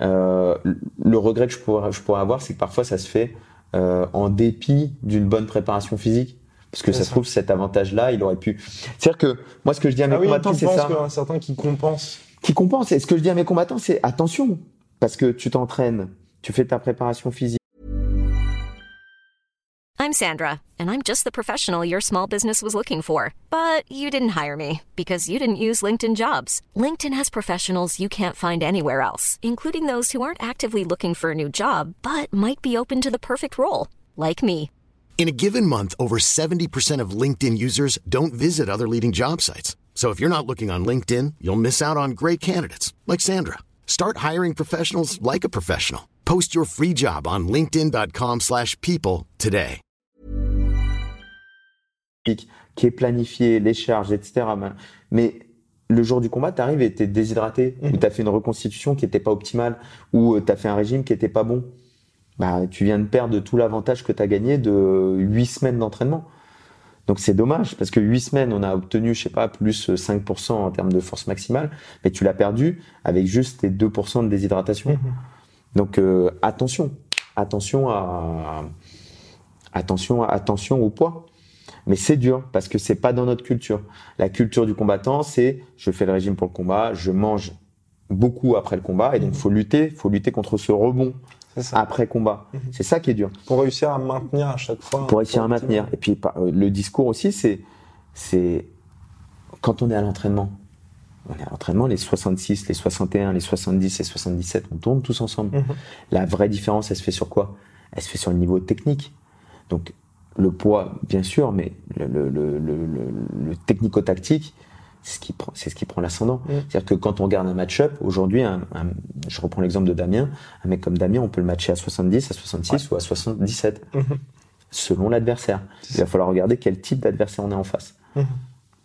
C: Euh, le regret que je pourrais, je pourrais avoir, c'est que parfois ça se fait euh, en dépit d'une bonne préparation physique. Parce que ça, se trouve, cet avantage-là, il aurait pu. C'est-à-dire que moi, ce que je dis à mes ah combattants, c'est ça.
B: qu'il y a certains qui compensent.
C: Qui compensent. Et ce que je dis à mes combattants, c'est attention. Parce que tu t'entraînes, tu fais ta préparation physique.
D: I'm Sandra, and I'm just the professional your small business was looking for. But you didn't hire me because you didn't use LinkedIn jobs. LinkedIn has professionals you can't find anywhere else, including those who aren't actively looking for a new job, but might be open to the perfect role, like me.
E: In a given month, over 70% of LinkedIn users don't visit other leading job sites. So if you're not looking on LinkedIn, you'll miss out on great candidates like Sandra. Start hiring professionals like a professional. Post your free job on linkedin.com/people today.
C: qui est planifié, les charges, etc. Mais le jour du combat, tu arrives et tu es déshydraté, ou as fait une reconstitution qui n'était pas optimale, ou euh, tu as fait un régime qui n'était pas bon. Bah, tu viens de perdre tout l'avantage que tu as gagné de 8 semaines d'entraînement. Donc c'est dommage, parce que 8 semaines, on a obtenu, je sais pas, plus 5% en termes de force maximale, mais tu l'as perdu avec juste tes 2% de déshydratation. Mhm. Donc euh, attention, attention à attention, attention au poids. Mais c'est dur parce que c'est pas dans notre culture. La culture du combattant, c'est je fais le régime pour le combat, je mange beaucoup après le combat et donc mhm. faut lutter, faut lutter contre ce rebond après combat. Mhm. C'est ça qui est dur.
B: Pour réussir à maintenir à chaque fois.
C: Pour réussir à maintenir. Et puis euh, le discours aussi, c'est c'est quand on est à l'entraînement. On est à l'entraînement, les 66, les 61, les 70, les 77, on tourne tous ensemble. Mhm. La vraie différence, elle se fait sur quoi? Elle se fait sur le niveau technique. Donc le poids, bien sûr, mais le, le, le, le technico-tactique, c'est ce qui prend, c'est ce qui prend l'ascendant. Mm. C'est-à-dire que quand on regarde un match-up, aujourd'hui, un, je reprends l'exemple de Damien, un mec comme Damien, on peut le matcher à 70, à 66 ou à 77, mm-hmm. selon l'adversaire. Il va falloir regarder quel type d'adversaire on est en face.
B: Mm-hmm.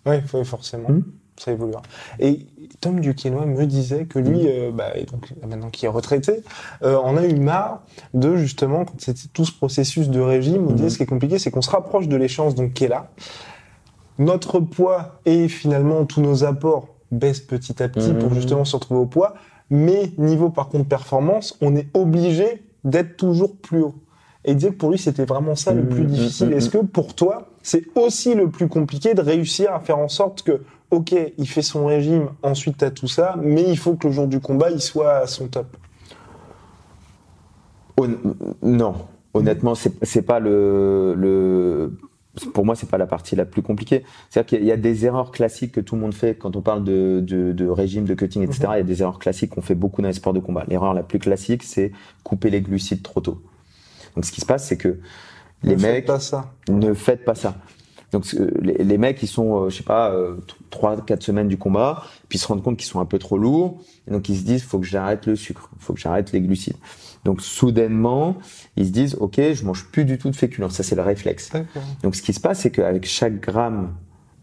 B: Oui, forcément. Mm. Ça évoluera. Et Tom Duquesnoy me disait que lui, mm. euh, bah, donc, maintenant qu'il est retraité, euh, on a eu marre de justement, quand c'était tout ce processus de régime, on disait mm-hmm. ce qui est compliqué, c'est qu'on se rapproche de l'échéance donc qui est là. Notre poids et finalement tous nos apports baissent petit à petit pour mm-hmm. justement se retrouver au poids. Mais niveau par contre performance, on est obligé d'être toujours plus haut. Et disait que pour lui, c'était vraiment ça le plus mm-hmm. difficile. Est-ce que pour toi, c'est aussi le plus compliqué de réussir à faire en sorte que ok, il fait son régime, ensuite t'as tout ça, mais il faut que le jour du combat, il soit à son top?
C: non, honnêtement, c'est pas le, le, pour moi, c'est pas la partie la plus compliquée. C'est-à-dire qu'il y a des erreurs classiques que tout le monde fait quand on parle de, de, de régime, de cutting, etc. Mhm. Il y a des erreurs classiques qu'on fait beaucoup dans les sports de combat. L'erreur la plus classique, c'est couper les glucides trop tôt. Donc, ce qui se passe, c'est que les mecs
B: pas ça.
C: ne faites pas ça. Donc les, les, mecs ils sont euh, je sais pas euh, trois quatre semaines du combat, puis ils se rendent compte qu'ils sont un peu trop lourds et donc ils se disent faut que j'arrête le sucre, faut que j'arrête les glucides. Donc soudainement, ils se disent OK, je mange plus du tout de féculents, ça c'est le réflexe. Donc ce qui se passe c'est qu'avec chaque gramme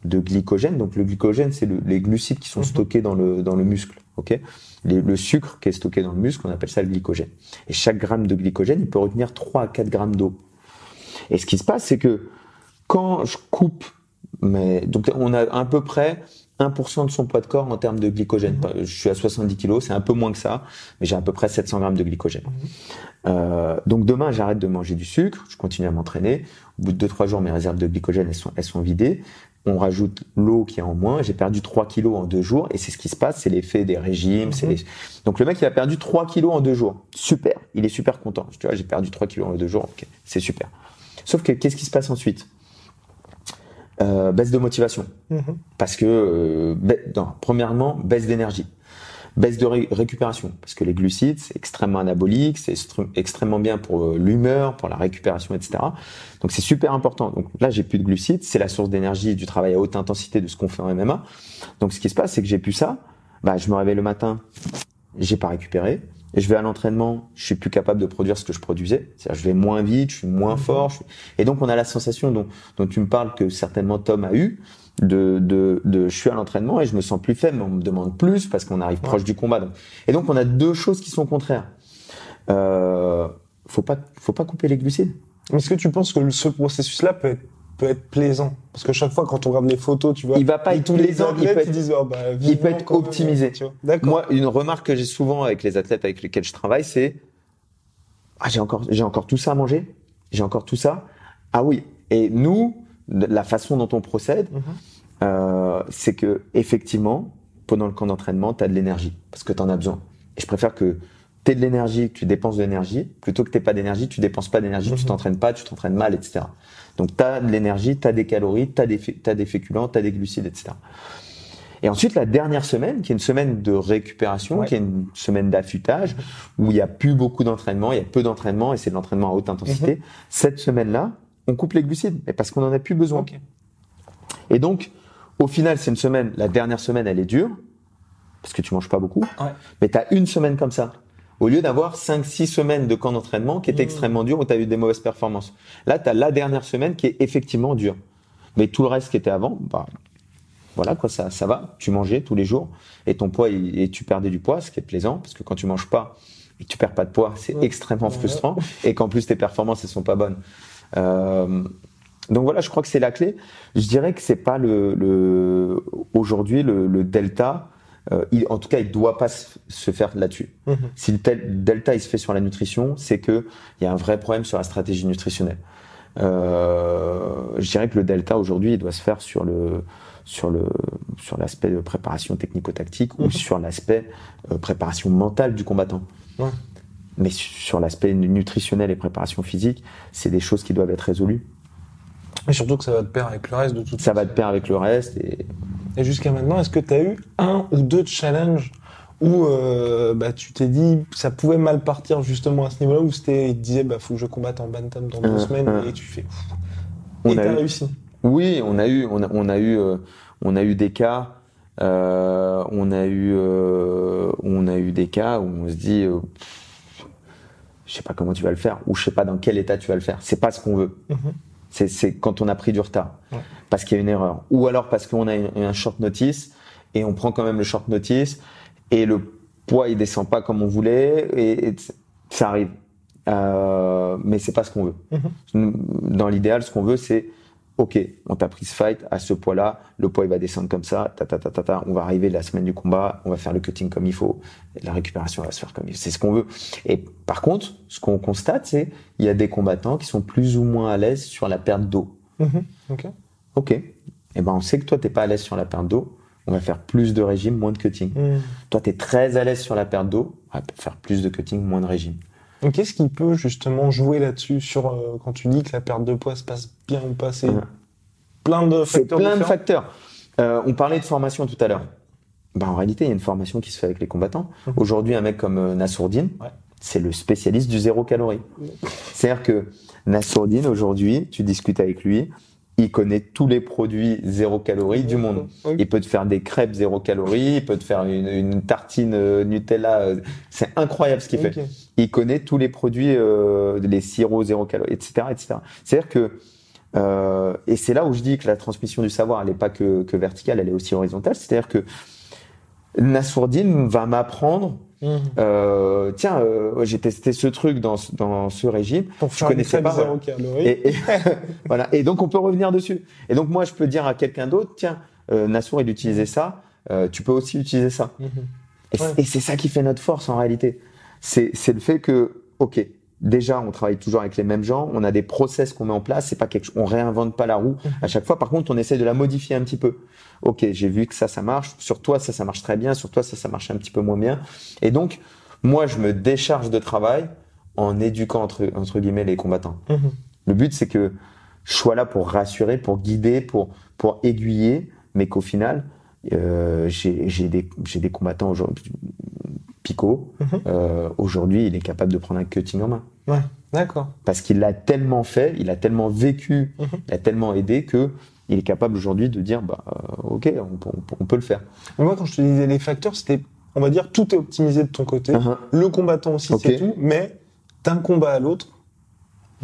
C: de glycogène, donc le glycogène c'est le, les glucides qui sont mhm. stockés dans le dans le muscle, OK? Le sucre qui est stocké dans le muscle, on appelle ça le glycogène. Et chaque gramme de glycogène, il peut retenir 3 à 4 grammes d'eau. Et ce qui se passe, c'est que quand je coupe, mais donc on a à peu près 1% de son poids de corps en termes de glycogène.
B: Mhm.
C: Je suis à 70 kilos, c'est un peu moins que ça, mais j'ai à peu près 700 grammes de glycogène.
B: Mhm.
C: Euh, donc demain, j'arrête de manger du sucre, je continue à m'entraîner. Au bout de 2-3 jours, mes réserves de glycogène, elles sont, elles sont vidées. On rajoute l'eau qui est en moins. J'ai perdu 3 kilos en deux jours, et c'est ce qui se passe, c'est l'effet des régimes. c'est
B: Mhm.
C: les- Donc le mec, il a perdu 3 kilos en deux jours. Super, il est super content. Tu vois, j'ai perdu 3 kilos en deux jours, ok, c'est super. Sauf que qu'est-ce qui se passe ensuite? Euh, Baisse de motivation.
B: Mhm.
C: Parce que, euh, non, premièrement, baisse d'énergie. Baisse de ré- récupération. Parce que les glucides, c'est extrêmement anabolique, c'est extrêmement bien pour euh, l'humeur, pour la récupération, etc. Donc c'est super important. Donc là, j'ai plus de glucides, c'est la source d'énergie du travail à haute intensité de ce qu'on fait en MMA. Donc ce qui se passe, c'est que j'ai plus ça. Bah, je me réveille le matin, j'ai pas récupéré. Et je vais à l'entraînement, je suis plus capable de produire ce que je produisais. C'est-à-dire, je vais moins vite, je suis moins fort. je suis- Et donc, on a la sensation dont, dont tu me parles que certainement Tom a eu, de, de, de je suis à l'entraînement et je me sens plus faible, mais on me demande plus parce qu'on arrive proche du combat. Donc. Et donc, on a deux choses qui sont contraires. Euh, faut pas, faut pas couper les glucides.
B: Est-ce que tu penses que ce processus-là peut être, peut être plaisant Parce que chaque fois, quand on regarde les photos, tu vois,
C: Il va pas être
B: tous les
C: plaisant, il
B: athlètes,
C: peut
B: ils
C: être-
B: disent, oh, bah,
C: il peut être
B: même,
C: optimisé.
B: tu vois. D'accord.
C: Moi, une remarque que j'ai souvent avec les athlètes avec lesquels je travaille, c'est ah j'ai encore j'ai encore tout ça à manger, j'ai encore tout ça. Ah oui. Et nous, la façon dont on procède,
B: Mhm.
C: euh, c'est que effectivement, pendant le camp d'entraînement, tu as de l'énergie parce que tu en as besoin. Et je préfère que tu aies de l'énergie, tu dépenses de l'énergie, plutôt que tu pas d'énergie, tu dépenses pas d'énergie, tu
B: Mhm.
C: t'entraînes pas, tu t'entraînes mal, etc. Donc tu as de l'énergie, tu as des calories, tu as des, t'as des féculents, tu as des glucides, etc. Et ensuite, la dernière semaine, qui est une semaine de récupération,
B: Ouais.
C: qui est une semaine d'affûtage, où il y a plus beaucoup d'entraînement, il y a peu d'entraînement et c'est de l'entraînement à haute intensité. Cette semaine-là, on coupe les glucides, mais parce qu'on en a plus besoin. Et donc, au final, c'est une semaine, la dernière semaine, elle est dure, parce que tu manges pas beaucoup,
B: Ouais.
C: mais tu as une semaine comme ça. Au lieu d'avoir 5-6 semaines de camp d'entraînement qui étaient
B: Mmh.
C: extrêmement durs, où tu as eu des mauvaises performances. Là, tu as la dernière semaine qui est effectivement dure. Mais tout le reste qui était avant, bah, voilà quoi, ça, ça va. Tu mangeais tous les jours et ton poids, il- et tu perdais du poids, ce qui est plaisant, parce que quand tu manges pas et que tu perds pas de poids, c'est
B: Ouais.
C: extrêmement
B: Ouais.
C: frustrant et qu'en plus tes performances, elles sont pas bonnes. Euh, donc voilà, je crois que c'est la clé. Je dirais que c'est pas le, le aujourd'hui le, le delta. Euh, il, en tout cas, il doit pas se, faire là-dessus.
B: Mhm.
C: Si le tel- delta il se fait sur la nutrition, c'est que il y a un vrai problème sur la stratégie nutritionnelle. Euh, je dirais que le delta aujourd'hui, il doit se faire sur le sur le sur l'aspect de préparation technico-tactique ou
B: Mhm.
C: sur l'aspect euh, préparation mentale du combattant.
B: Ouais.
C: Mais su- sur l'aspect nutritionnel et préparation physique, c'est des choses qui doivent être résolues.
B: Et surtout que ça va te pair avec le reste de toute
C: Ça va de pair avec le reste et
B: Et jusqu'à maintenant, est-ce que tu as eu un ou deux challenges où euh, bah, tu t'es dit ça pouvait mal partir justement à ce niveau-là où c'était il te disait bah faut que je combatte en bantam dans deux
C: Euh,
B: semaines
C: euh.
B: et tu fais pff,
C: On
B: et
C: a
B: t'as
C: eu-
B: réussi.
C: Oui, on a eu, on a, on a eu, euh, on a eu des cas, euh, on a eu, on a eu des cas où on se dit, je sais pas comment tu vas le faire, ou je sais pas dans quel état tu vas le faire. C'est pas ce qu'on veut. C'est, c'est quand on a pris du retard,
B: Ouais.
C: parce qu'il y a une erreur, ou alors parce qu'on a un short notice et on prend quand même le short notice et le poids il descend pas comme on voulait et, ça arrive. Euh, mais c'est pas ce qu'on veut. Dans l'idéal, ce qu'on veut, c'est ok, on t'a pris ce fight à ce poids-là, le poids il va descendre comme ça, ta ta ta ta ta, on va arriver la semaine du combat, on va faire le cutting comme il faut, et la récupération va se faire comme il faut. C'est ce qu'on veut. Et par contre, ce qu'on constate, c'est il y a des combattants qui sont plus ou moins à l'aise sur la perte d'eau.
B: Mhm. Ok.
C: Ok, et ben on sait que toi t'es pas à l'aise sur la perte d'eau, on va faire plus de régime, moins de cutting.
B: Mhm.
C: Toi t'es très à l'aise sur la perte d'eau, on va faire plus de cutting, moins de régime.
B: Qu'est-ce qui peut justement jouer là-dessus sur euh, quand tu dis que la perte de poids se passe bien ou pas? C'est
C: Ouais.
B: plein de facteurs
C: plein de facteurs. Euh, on parlait de formation tout à l'heure. Bah, en réalité, il y a une formation qui se fait avec les combattants.
B: Mhm.
C: Aujourd'hui, un mec comme euh, Nassourdine,
B: Ouais.
C: c'est le spécialiste du zéro calorie. C'est-à-dire que Nassourdine, aujourd'hui, tu discutes avec lui, il connaît tous les produits zéro calorie du monde. Il peut te faire des crêpes zéro calorie, il peut te faire une, une tartine euh, Nutella. euh, C'est incroyable ce qu'il fait il connaît tous les produits, euh, les sirops zéro calorie, etc., etc. C'est-à-dire que euh, et c'est là où je dis que la transmission du savoir, elle n'est pas que, que verticale, elle est aussi horizontale. C'est-à-dire que Nassourdine va m'apprendre,
B: Mhm.
C: euh, tiens, euh, j'ai testé ce truc dans, ce- dans ce régime,
B: Pour faire
C: connaissais pas.
B: zéro
C: voilà. Et, et- [LAUGHS] voilà. Et donc on peut revenir dessus. Et donc moi je peux dire à quelqu'un d'autre, tiens, euh, Nassour il utilisait ça, euh, tu peux aussi utiliser ça.
B: Mhm.
C: Et,
B: Ouais.
C: et c'est ça qui fait notre force en réalité. C'est c'est le fait que, ok, déjà on travaille toujours avec les mêmes gens, on a des process qu'on met en place, c'est pas quelque, on réinvente pas la roue à chaque fois. Par contre, on essaie de la modifier un petit peu. Ok, j'ai vu que ça, ça marche. Sur toi, ça, ça marche très bien. Sur toi, ça, ça marche un petit peu moins bien. Et donc, moi, je me décharge de travail en éduquant entre, entre guillemets les combattants.
B: Mhm.
C: Le but, c'est que je sois là pour rassurer, pour guider, pour, pour aiguiller, mais qu'au final, euh, j'ai des, j'ai des combattants aujourd'hui. Pico,
B: Mhm.
C: euh, aujourd'hui, il est capable de prendre un cutting en main.
B: Ouais, d'accord.
C: Parce qu'il l'a tellement fait, il a tellement vécu,
B: Mhm.
C: il a tellement aidé que il est capable aujourd'hui de dire, bah, euh, ok, on, peut- on peut- on peut le faire.
B: Mais moi, quand je te disais les facteurs, c'était, on va dire, tout est optimisé de ton côté.
C: Uh-huh.
B: Le combattant aussi, c'est tout. Mais d'un combat à l'autre,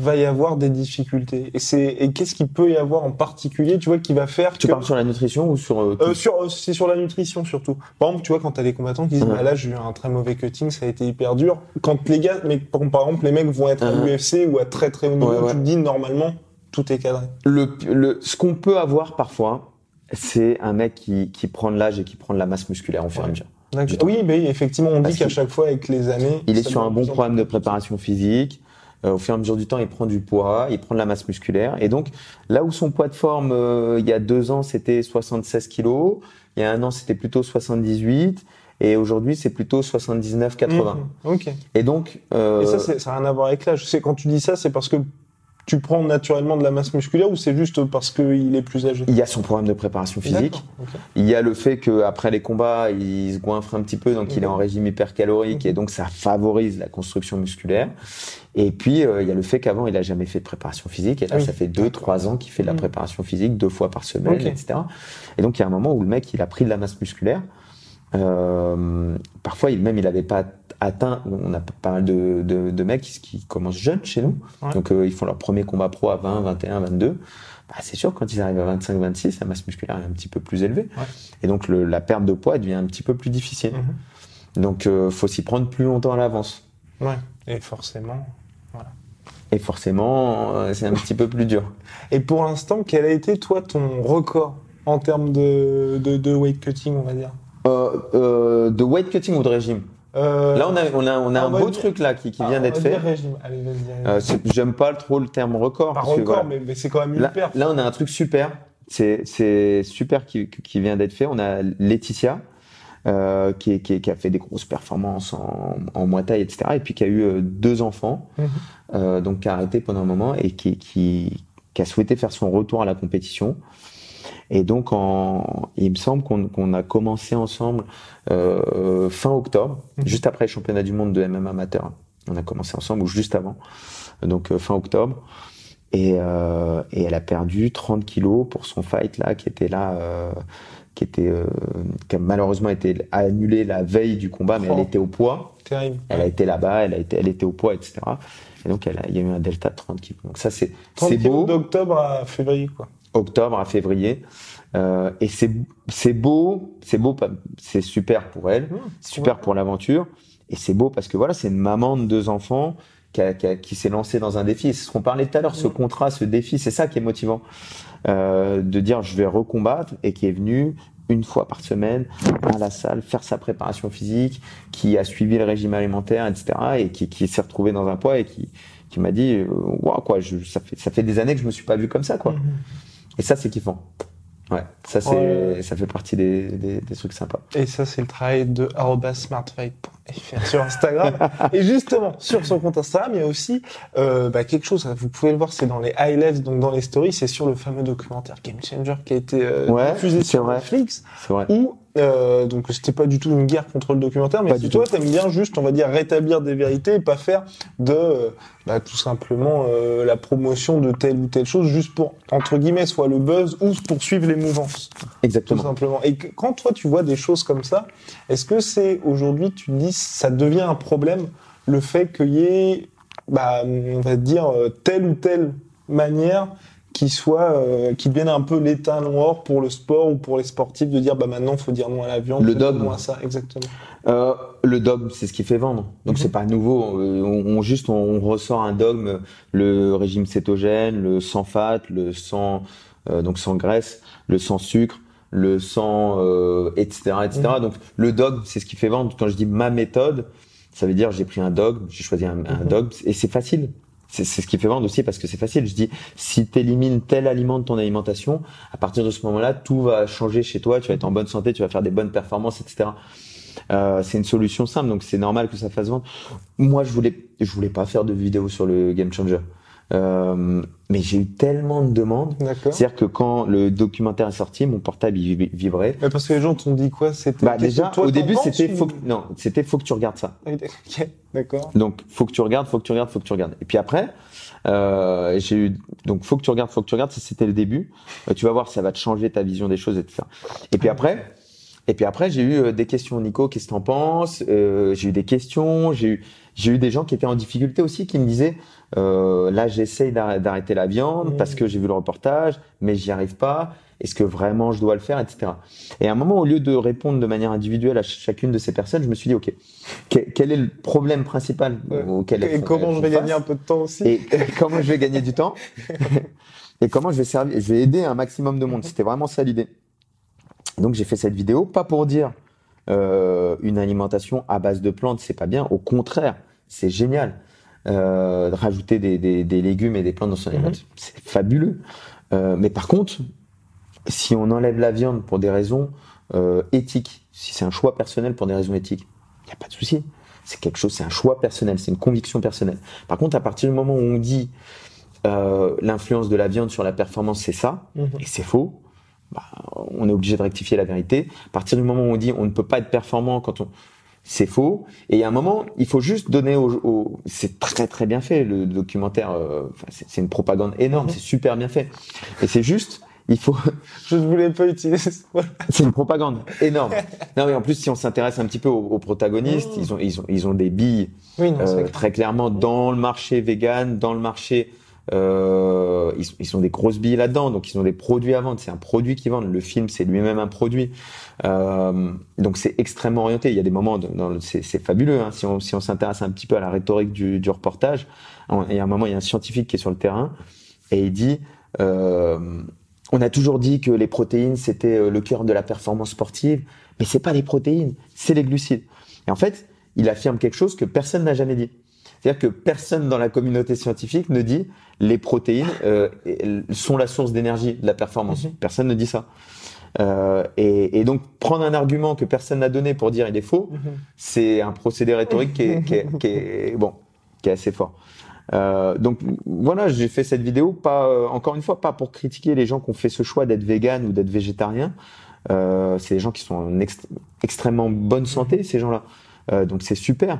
B: va y avoir des difficultés. Et c'est, et qu'est-ce qu'il peut y avoir en particulier, tu vois, qui va faire
C: Tu
B: que...
C: parles sur la nutrition ou sur euh,
B: Euh, sur, euh, c'est sur la nutrition surtout. Par exemple, tu vois, quand t'as des combattants qui disent, bah là, j'ai eu un très mauvais cutting, ça a été hyper dur. Quand les gars, mais par exemple, les mecs vont être à l'UFC ou à très très haut niveau,
C: Ouais, ouais.
B: tu te dis, normalement, tout est cadré.
C: le, le, ce qu'on peut avoir parfois, c'est un mec qui, qui prend de l'âge et qui prend de la masse musculaire au fur et à mesure.
B: Oui, mais effectivement, on
C: Parce
B: dit qu'à chaque fois, avec les années,
C: Il est sur un bon
B: en
C: programme de préparation physique. Euh, au fur et à mesure du temps, il prend du poids, il prend de la masse musculaire. Et donc, là où son poids de forme, euh, il y a deux ans, c'était 76 kilos. Il y a un an, c'était plutôt 78. Et aujourd'hui, c'est plutôt 79, 80.
B: Mhm. Ok.
C: Et donc, euh,
B: Et ça, c'est- ça n'a rien à voir avec l'âge. C'est quand tu dis ça, c'est parce que tu prends naturellement de la masse musculaire ou c'est juste parce qu'il est plus âgé?
C: Il y a son programme de préparation physique. Il y a le fait qu'après les combats, il se goinfre un petit peu, donc il est en régime hypercalorique
B: Mhm.
C: et donc ça favorise la construction musculaire. Et puis euh, il y a le fait qu'avant il a jamais fait de préparation physique et là
B: oui.
C: ça fait deux trois ans qu'il fait de la
B: Mhm.
C: préparation physique deux fois par semaine, etc. Et donc il y a un moment où le mec il a pris de la masse musculaire. Euh, parfois il même il avait pas atteint. On a pas mal de, de, de mecs qui, qui commencent jeunes chez nous,
B: Ouais.
C: donc euh, ils font leur premier combat pro à 20, 21, 22. Bah, c'est sûr quand ils arrivent à 25, 26, la masse musculaire est un petit peu plus élevée.
B: Ouais.
C: Et donc le- la perte de poids devient un petit peu plus difficile.
B: Mhm.
C: Donc euh, faut s'y prendre plus longtemps à l'avance.
B: Ouais. Et forcément.
C: Et forcément, euh, c'est un petit peu plus dur.
B: Et pour l'instant, quel a été, toi, ton record en termes de, de, de weight cutting, on va dire?
C: Euh, euh, de weight cutting ou de régime?
B: Euh,
C: Là, on a, on a, on a un beau
B: dire-
C: truc là qui, qui
B: ah,
C: vient d'être fait. Euh, J'aime pas trop le terme record.
B: Pas
C: parce que,
B: record,
C: voilà.
B: mais, mais c'est quand même une
C: Là,
B: perf.
C: là, on a un truc super. C'est c'est super qui, qui vient d'être fait. On a Laetitia euh, qui, qui, qui a fait des grosses performances en, en Muay Thai, etc. Et puis qui a eu euh, deux enfants,
B: Mhm.
C: euh, donc qui a arrêté pendant un moment et qui, qui, qui a souhaité faire son retour à la compétition. Et donc, en, il me semble qu'on qu'on a commencé ensemble euh, fin octobre,
B: Mhm.
C: juste après le championnat du monde de MMA amateur. On a commencé ensemble ou juste avant, donc euh, fin octobre. Et, euh, et elle a perdu 30 kilos pour son fight là, qui était là, euh, qui était, euh, qui a malheureusement été annulé la veille du combat, mais
B: Oh.
C: elle était au poids.
B: Terrible.
C: Elle a été là-bas, elle a été, elle était au poids, etc. Et donc elle a, il y a eu un delta de 30 kilos. Donc ça c'est,
B: 30
C: c'est beau.
B: d'octobre à février, quoi.
C: Octobre à février. Euh, et c'est, c'est beau, c'est beau, c'est super pour elle,
B: Mmh,
C: super pour l'aventure. Et c'est beau parce que voilà, c'est une maman de deux enfants qui, a- qui, a- qui s'est lancée dans un défi. Et c'est ce qu'on parlait tout à l'heure, ce
B: Ouais.
C: contrat, ce défi, c'est ça qui est motivant. Euh, de dire je vais recombattre et qui est venu une fois par semaine à la salle faire sa préparation physique, qui a suivi le régime alimentaire, etc. et qui, qui s'est retrouvé dans un poids et qui, qui m'a dit euh, Waouh, quoi, je, ça, fait, ça fait des années que je me suis pas vu comme ça, quoi.
B: Mhm.
C: Et ça, c'est kiffant. Ouais, ça, c'est,
B: Ouais.
C: ça fait partie des, des, des trucs sympas.
B: Et ça, c'est le travail de smartfight.fr sur Instagram. [LAUGHS] et justement, sur son compte Instagram, il y a aussi euh, bah, quelque chose, vous pouvez le voir, c'est dans les highlights, donc dans les stories, c'est sur le fameux documentaire Game Changer qui a été euh,
C: Ouais,
B: diffusé sur
C: vrai.
B: Netflix,
C: C'est vrai.
B: où, euh, donc c'était pas du tout une guerre contre le documentaire, mais
C: Pas
B: si
C: du
B: toi,
C: tout.
B: t'aimes bien juste, on va dire, rétablir des vérités et pas faire de, euh, bah, tout simplement, euh, la promotion de telle ou telle chose, juste pour, entre guillemets, soit le buzz ou pour suivre les mouvances tout
C: Exactement.
B: simplement. Et que- quand toi tu vois des choses comme ça, est-ce que c'est aujourd'hui tu te dis ça devient un problème le fait qu'il y ait, bah, on va dire euh, telle ou telle manière qui soit, euh, qui devienne un peu l'état noir pour le sport ou pour les sportifs de dire bah maintenant faut dire non à la viande,
C: Le dogme.
B: à ça, exactement.
C: Euh, le dogme, c'est ce qui fait vendre. Donc
B: Mhm.
C: c'est pas nouveau. Euh, On, on- juste on, on ressort un dogme, le régime cétogène, le sans fat, le sans euh, donc sans graisse, le sans sucre. le euh, etc., etc.
B: Mhm.
C: Donc le dogme, c'est ce qui fait vendre. Quand je dis ma méthode, ça veut dire j'ai pris un dogme, j'ai choisi un, un
B: Mhm.
C: dogme et c'est facile. C'est ce qui fait vendre aussi parce que c'est facile. Je dis si tu élimines tel aliment de ton alimentation, à partir de ce moment-là, tout va changer chez toi. Tu vas être en bonne santé, tu vas faire des bonnes performances, etc. Euh, c'est une solution simple, donc c'est normal que ça fasse vendre. Moi, je voulais, je voulais pas faire de vidéo sur le Game Changer, Euh, mais j'ai eu tellement de demandes. C'est-à-dire que quand le documentaire est sorti, mon portable il vibrait.
B: Mais parce que les gens t'ont dit quoi? C'était.
C: Bah déjà,
B: toi,
C: au début, c'était
B: ou-
C: faut, que- non, c'était faut que tu regardes ça.
B: Ah oui, d'accord.
C: Donc, faut que tu regardes, faut que tu regardes, faut que tu regardes. Et puis après, euh, j'ai eu donc faut que tu regardes, faut que tu regardes. Ça, c'était le début. Euh, tu vas voir, ça va te changer ta vision des choses, etc. Et puis après, et puis après, j'ai eu euh, des questions. Nico, qu'est-ce que t'en penses? Euh, J'ai eu des questions. J'ai eu, j'ai eu des gens qui étaient en difficulté aussi, qui me disaient, euh, là, j'essaye d'arr- d'arrêter la viande
B: Mmh.
C: parce que j'ai vu le reportage, mais j'y arrive pas. Est-ce que vraiment je dois le faire, etc. Et à un moment, au lieu de répondre de manière individuelle à ch- chacune de ces personnes, je me suis dit, ok, que- quel est le problème principal
B: Ouais.
C: auquel elles
B: Et comment je vais gagner un peu de temps aussi
C: et comment je vais gagner du temps [LAUGHS] et comment je vais servir, je vais aider un maximum de monde. C'était vraiment ça l'idée. Donc j'ai fait cette vidéo pas pour dire euh, une alimentation à base de plantes c'est pas bien. Au contraire, c'est génial. Euh, de rajouter des, des, des légumes et des plantes dans son
B: Mhm.
C: alimentation, c'est fabuleux. Euh, mais par contre, si on enlève la viande pour des raisons euh, éthiques, si c'est un choix personnel pour des raisons éthiques, il n'y a pas de souci. C'est quelque chose, c'est un choix personnel, c'est une conviction personnelle. Par contre, à partir du moment où on dit euh, l'influence de la viande sur la performance, c'est ça,
B: Mhm.
C: et c'est faux, bah, on est obligé de rectifier la vérité. À partir du moment où on dit on ne peut pas être performant quand on c'est faux. Et il y a un moment, il faut juste donner au, au- c'est très très bien fait le documentaire. euh, c'est une propagande énorme,
B: Mhm.
C: c'est super bien fait. Et c'est juste, il faut, [LAUGHS]
B: Je ne voulais pas utiliser [LAUGHS]
C: c'est une propagande énorme. Non mais en plus, si on s'intéresse un petit peu aux, aux protagonistes,
B: Mhm.
C: ils ont ils ont ils ont des billes
B: Oui, non,
C: euh, très clairement dans le marché vegan, dans le marché, euh, ils, ils sont des grosses billes là-dedans, donc ils ont des produits à vendre. C'est un produit qu'ils vendent. Le film, c'est lui-même un produit. Euh, donc c'est extrêmement orienté. Il y a des moments, c'est fabuleux. Hein, si on si on s'intéresse un petit peu à la rhétorique du, du reportage, il y a un moment, il y a un scientifique qui est sur le terrain et il dit. Euh, on a toujours dit que les protéines c'était euh, le cœur de la performance sportive, mais c'est pas les protéines, c'est les glucides. Et en fait, il affirme quelque chose que personne n'a jamais dit. C'est-à-dire que personne dans la communauté scientifique ne dit les protéines euh, sont la source d'énergie de la performance.
B: Mhm.
C: Personne ne dit ça. Euh, et, et donc prendre un argument que personne n'a donné pour dire il est faux,
B: Mhm.
C: c'est un procédé rhétorique qui est, qui est, qui est- bon, qui est assez fort. Euh, donc voilà, j'ai fait cette vidéo pas euh, encore une fois pas pour critiquer les gens qui ont fait ce choix d'être vegan ou d'être végétarien. Euh, c'est des gens qui sont en ext- extrêmement bonne santé, ces gens-là. Donc c'est super.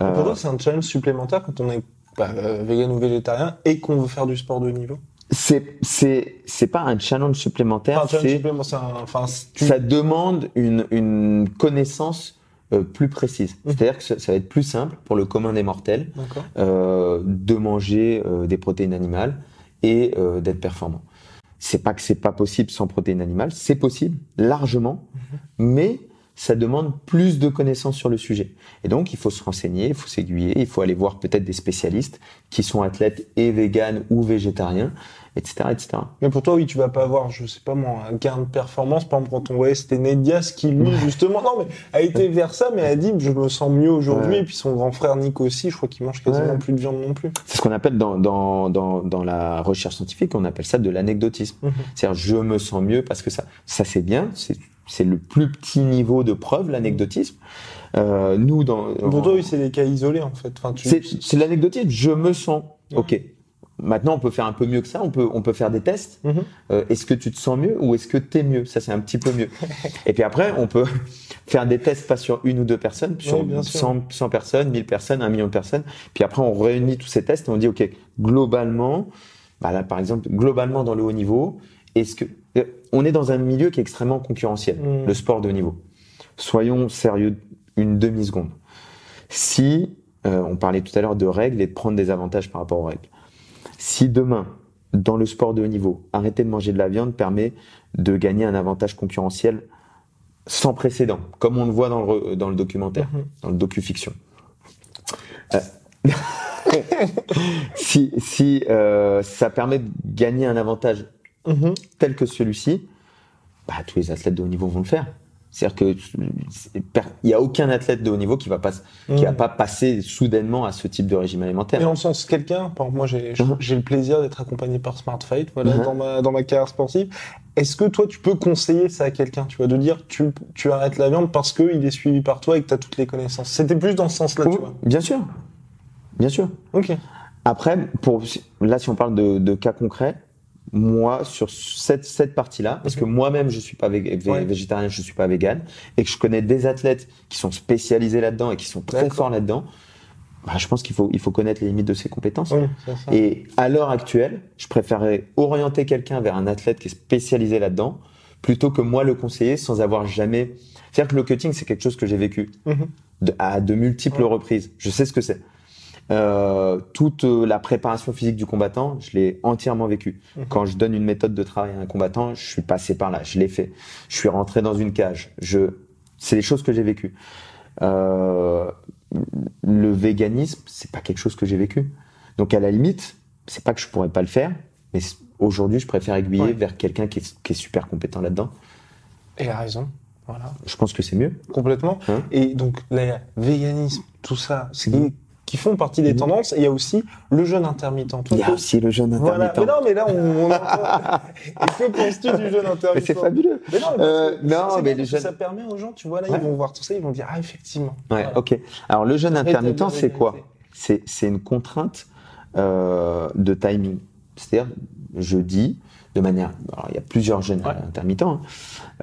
C: Euh,
B: Pour toi, c'est un challenge supplémentaire quand on est bah, euh, vegan ou végétarien et qu'on veut faire du sport de haut niveau
C: c'est c'est c'est pas un challenge supplémentaire, c'est
B: enfin, tu-
C: ça demande une, une connaissance euh, plus précise.
B: Mhm.
C: C'est-à-dire que ça, ça va être plus simple pour le commun des mortels euh, de manger euh, des protéines animales et euh, d'être performant. C'est pas que c'est pas possible sans protéines animales, c'est possible largement, mais ça demande plus de connaissances sur le sujet. Et donc il faut se renseigner, il faut s'aiguiller, il faut aller voir peut-être des spécialistes qui sont athlètes et véganes ou végétariens, etc., etc.
B: Mais pour toi, oui, tu vas pas avoir, je sais pas moi, un gain de performance. Par exemple, quand on voyait, c'était Nedias qui, lui, justement, non, mais a été vers ça, mais a dit, je me sens mieux aujourd'hui.
C: Ouais.
B: Et puis son grand frère Nico aussi, je crois qu'il mange quasiment
C: Ouais.
B: plus de viande non plus.
C: C'est ce qu'on appelle dans, dans, dans, dans la recherche scientifique, on appelle ça de l'anecdotisme.
B: Mhm.
C: C'est-à-dire, je me sens mieux parce que ça, ça c'est bien, c'est, c'est le plus petit niveau de preuve, l'anecdotisme. Euh, nous, dans,
B: Pour toi, oui, c'est des cas isolés, en fait. Enfin, tu...
C: c'est, l'anecdotisme, je me sens. Ok. Maintenant, on peut faire un peu mieux que ça, on peut, on peut faire des tests.
B: Mhm.
C: Euh, est-ce que tu te sens mieux ou est-ce que t'es mieux? Ça, c'est un petit peu mieux. [LAUGHS] Et puis après, on peut faire des tests pas sur une ou deux personnes, sur
B: sûr.
C: 100, 100 personnes, 1000 personnes, un million de personnes. Puis après, on réunit tous ces tests et on dit, OK, globalement, bah là, par exemple, globalement dans le haut niveau, est-ce que on est dans un milieu qui est extrêmement concurrentiel,
B: Mhm.
C: le sport de haut niveau. Soyons sérieux une demi seconde. Si euh, on parlait tout à l'heure de règles et de prendre des avantages par rapport aux règles. Si demain, dans le sport de haut niveau, arrêter de manger de la viande permet de gagner un avantage concurrentiel sans précédent, comme on le voit dans le, dans le documentaire,
B: Mhm.
C: dans le docu-fiction. Euh, [LAUGHS] si si euh, ça permet de gagner un avantage
B: Mhm.
C: tel que celui-ci, bah, tous les athlètes de haut niveau vont le faire. C'est-à-dire que il y a aucun athlète de haut niveau qui va pas qui va mmh. pas passer soudainement à ce type de régime alimentaire.
B: Et en sens quelqu'un, par moi j'ai mmh. le plaisir d'être accompagné par Smart Fight voilà mmh. dans ma dans ma carrière sportive. Est-ce que toi tu peux conseiller ça à quelqu'un, tu vois, de dire tu tu arrêtes la viande parce que il est suivi par toi et que tu as toutes les connaissances? C'était plus dans ce sens-là, tu vois.
C: Bien sûr. Bien sûr.
B: OK.
C: Après pour là si on parle de, de cas concrets, moi sur cette, cette partie-là, parce que moi-même je suis pas végétarien, je suis pas vegan, et que je connais des athlètes qui sont spécialisés là-dedans et qui sont très forts là-dedans, bah, je pense qu'il faut, il faut connaître les limites de ses compétences. Et à l'heure actuelle, je préférerais orienter quelqu'un vers un athlète qui est spécialisé là-dedans, plutôt que moi le conseiller sans avoir jamais. C'est-à-dire que le cutting, c'est quelque chose que j'ai vécu mhm. à de multiples reprises. Je sais ce que c'est. Euh, toute euh, la préparation physique du combattant, je l'ai entièrement vécu. Mhm. Quand je donne une méthode de travail à un combattant, je suis passé par là, je l'ai fait. Je suis rentré dans une cage. Je, c'est des choses que j'ai vécues. Euh, le véganisme, c'est pas quelque chose que j'ai vécu. Donc à la limite, c'est pas que je pourrais pas le faire, mais aujourd'hui, je préfère aiguiller vers quelqu'un qui est, qui est super compétent là-dedans.
B: Et a raison. Voilà.
C: Je pense que c'est mieux.
B: Complètement. Hein et donc, le véganisme, tout ça, c'est mhm qui font partie des mhm. tendances. Et il y a aussi le jeûne intermittent.
C: il y a aussi le jeûne intermittent.
B: Mais non, mais là, on, on [LAUGHS] et que penses-tu du jeûne intermittent
C: Mais c'est fabuleux.
B: Mais non, euh, non mais le jeûne... ça permet aux gens, tu vois, là, ils vont voir tout ça, ils vont dire, ah, effectivement.
C: Ouais, ok. Alors, le jeûne intermittent, c'est quoi? C'est une contrainte euh, de timing. C'est-à-dire, je dis, de manière, alors il y a plusieurs jeûnes intermittents, hein,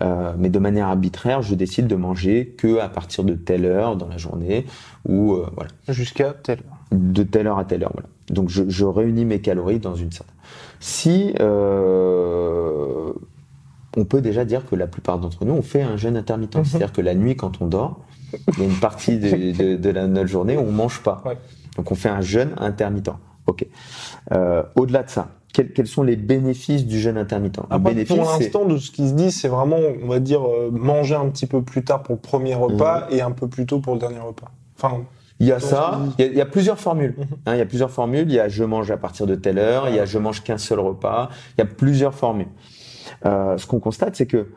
C: euh, mais de manière arbitraire, je décide de manger que à partir de telle heure dans la journée ou euh, voilà.
B: Jusqu'à telle heure.
C: De telle heure à telle heure, voilà. Donc je, je réunis mes calories dans une certaine. Si euh, on peut déjà dire que la plupart d'entre nous on fait un jeûne intermittent, mhm. c'est-à-dire que la nuit quand on dort, il y a une partie de, de, de la, notre journée où on mange pas. Donc on fait un jeûne intermittent. Ok. Euh, Au-delà de ça, quels, sont les bénéfices du jeûne intermittent?
B: Pour l'instant, de ce qui se dit, c'est vraiment, on va dire, euh, manger un petit peu plus tard pour le premier repas mhm. et un peu plus tôt pour le dernier repas. Enfin,
C: il y a ça, il y a, plusieurs formules. Mhm. Hein, il y a plusieurs formules. Il y a je mange à partir de telle heure, il y a je mange qu'un seul repas. Il y a plusieurs formules. Euh, ce qu'on constate, c'est que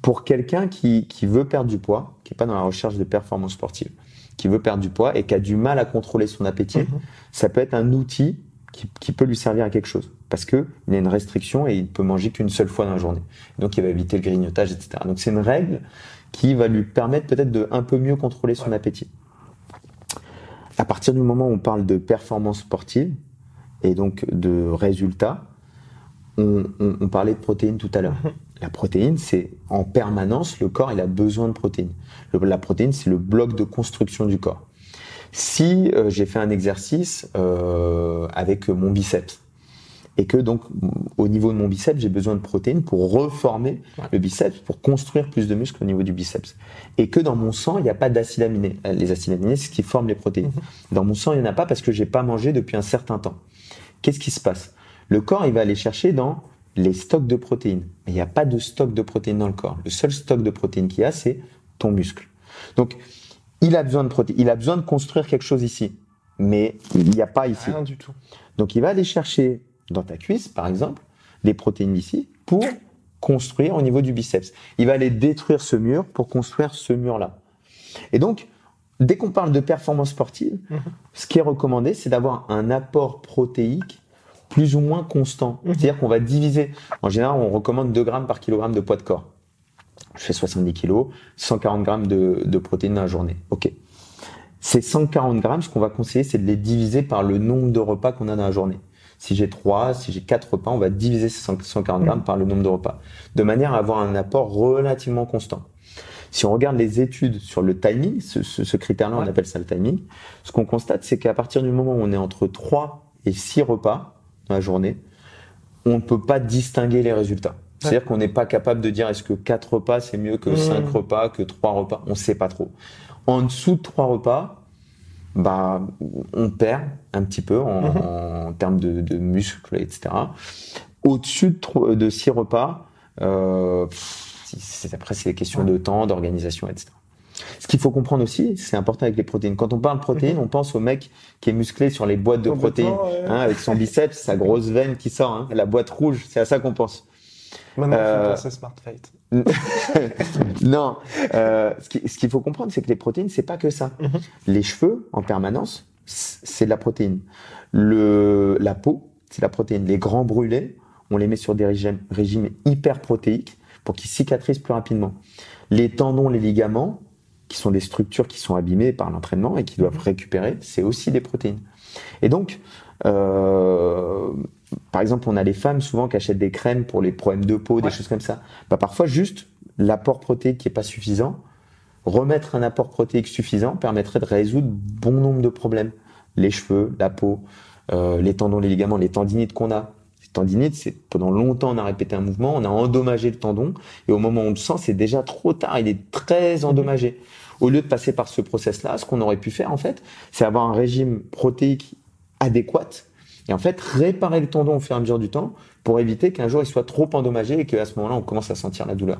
C: pour quelqu'un qui, qui veut perdre du poids, qui est pas dans la recherche de performance sportive, qui veut perdre du poids et qui a du mal à contrôler son appétit, mhm. ça peut être un outil qui, qui, peut lui servir à quelque chose parce que il y a une restriction et il peut manger qu'une seule fois dans la journée. Donc il va éviter le grignotage, etc. Donc c'est une règle qui va lui permettre peut-être de un peu mieux contrôler son appétit. À partir du moment où on parle de performance sportive et donc de résultats, on, on, on parlait de protéines tout à l'heure. Mhm. La protéine, c'est en permanence, le corps, il a besoin de protéines. la protéine, c'est le bloc de construction du corps. Si euh, j'ai fait un exercice euh, avec mon biceps, et que donc au niveau de mon biceps, j'ai besoin de protéines pour reformer le biceps, pour construire plus de muscles au niveau du biceps. Et que dans mon sang, il n'y a pas d'acides aminés. Euh, les acides aminés, c'est ce qui forme les protéines. Mhm. Dans mon sang, il n'y en a pas parce que j'ai pas mangé depuis un certain temps. Qu'est-ce qui se passe? Le corps, il va aller chercher dans les stocks de protéines. Mais il n'y a pas de stock de protéines dans le corps. Le seul stock de protéines qu'il y a, c'est ton muscle. Donc, il a besoin de protéines. Il a besoin de construire quelque chose ici. Mais il n'y a pas ici.
B: Rien du tout.
C: Donc, il va aller chercher dans ta cuisse, par exemple, des protéines ici pour construire au niveau du biceps. Il va aller détruire ce mur pour construire ce mur-là. Et donc, dès qu'on parle de performance sportive, mhm. ce qui est recommandé, c'est d'avoir un apport protéique plus ou moins constant. Mhm. C'est-à-dire qu'on va diviser. En général, on recommande 2 grammes par kilogramme de poids de corps. Je fais 70 kilos, 140 grammes de, de protéines dans la journée. OK. Ces 140 grammes, ce qu'on va conseiller, c'est de les diviser par le nombre de repas qu'on a dans la journée. Si j'ai trois, si j'ai quatre repas, on va diviser ces 140 grammes par le nombre de repas, de manière à avoir un apport relativement constant. Si on regarde les études sur le timing, ce, critère-là, on appelle ça le timing, ce qu'on constate, c'est qu'à partir du moment où on est entre 3 et 6 repas dans la journée, on ne peut pas distinguer les résultats. C'est-à-dire qu'on n'est pas capable de dire est-ce que 4 repas c'est mieux que 5 mmh. repas, que 3 repas? On ne sait pas trop. En dessous de 3 repas, bah, on perd un petit peu en, mhm. termes de, muscles, etc. Au-dessus de, de six repas, euh, après c'est des questions de temps, d'organisation, etc. Ce qu'il faut comprendre aussi, c'est important avec les protéines. Quand on parle de protéines, mhm. on pense au mec qui est musclé sur les boîtes de protéines, hein, avec son biceps, sa grosse veine qui sort, hein, la boîte rouge, c'est à ça qu'on pense.
B: Maintenant,
C: Euh,
B: c'est Smart Fight. [LAUGHS]
C: non, euh, ce qui- ce qu'il faut comprendre, c'est que les protéines, c'est pas que ça.
B: Mhm.
C: Les cheveux, en permanence, c'est de la protéine. Le, la peau, c'est de la protéine. Les grands brûlés, on les met sur des régimes, régimes hyper protéiques pour qu'ils cicatrisent plus rapidement. Les tendons, les ligaments, qui sont des structures qui sont abîmées par l'entraînement et qui doivent récupérer, c'est aussi des protéines. Et donc, euh, par exemple, on a les femmes souvent qui achètent des crèmes pour les problèmes de peau, des choses comme ça. Bah, parfois, juste l'apport protéique qui est pas suffisant, remettre un apport protéique suffisant permettrait de résoudre bon nombre de problèmes. Les cheveux, la peau, euh, les tendons, les ligaments, les tendinites qu'on a. Les tendinites, c'est pendant longtemps on a répété un mouvement, on a endommagé le tendon, et au moment où on le sent, c'est déjà trop tard, il est très endommagé. Au lieu de passer par ce process-là, ce qu'on aurait pu faire en fait, c'est avoir un régime protéique adéquat et en fait réparer le tendon au fur et à mesure du temps pour éviter qu'un jour il soit trop endommagé et qu'à ce moment-là on commence à sentir la douleur.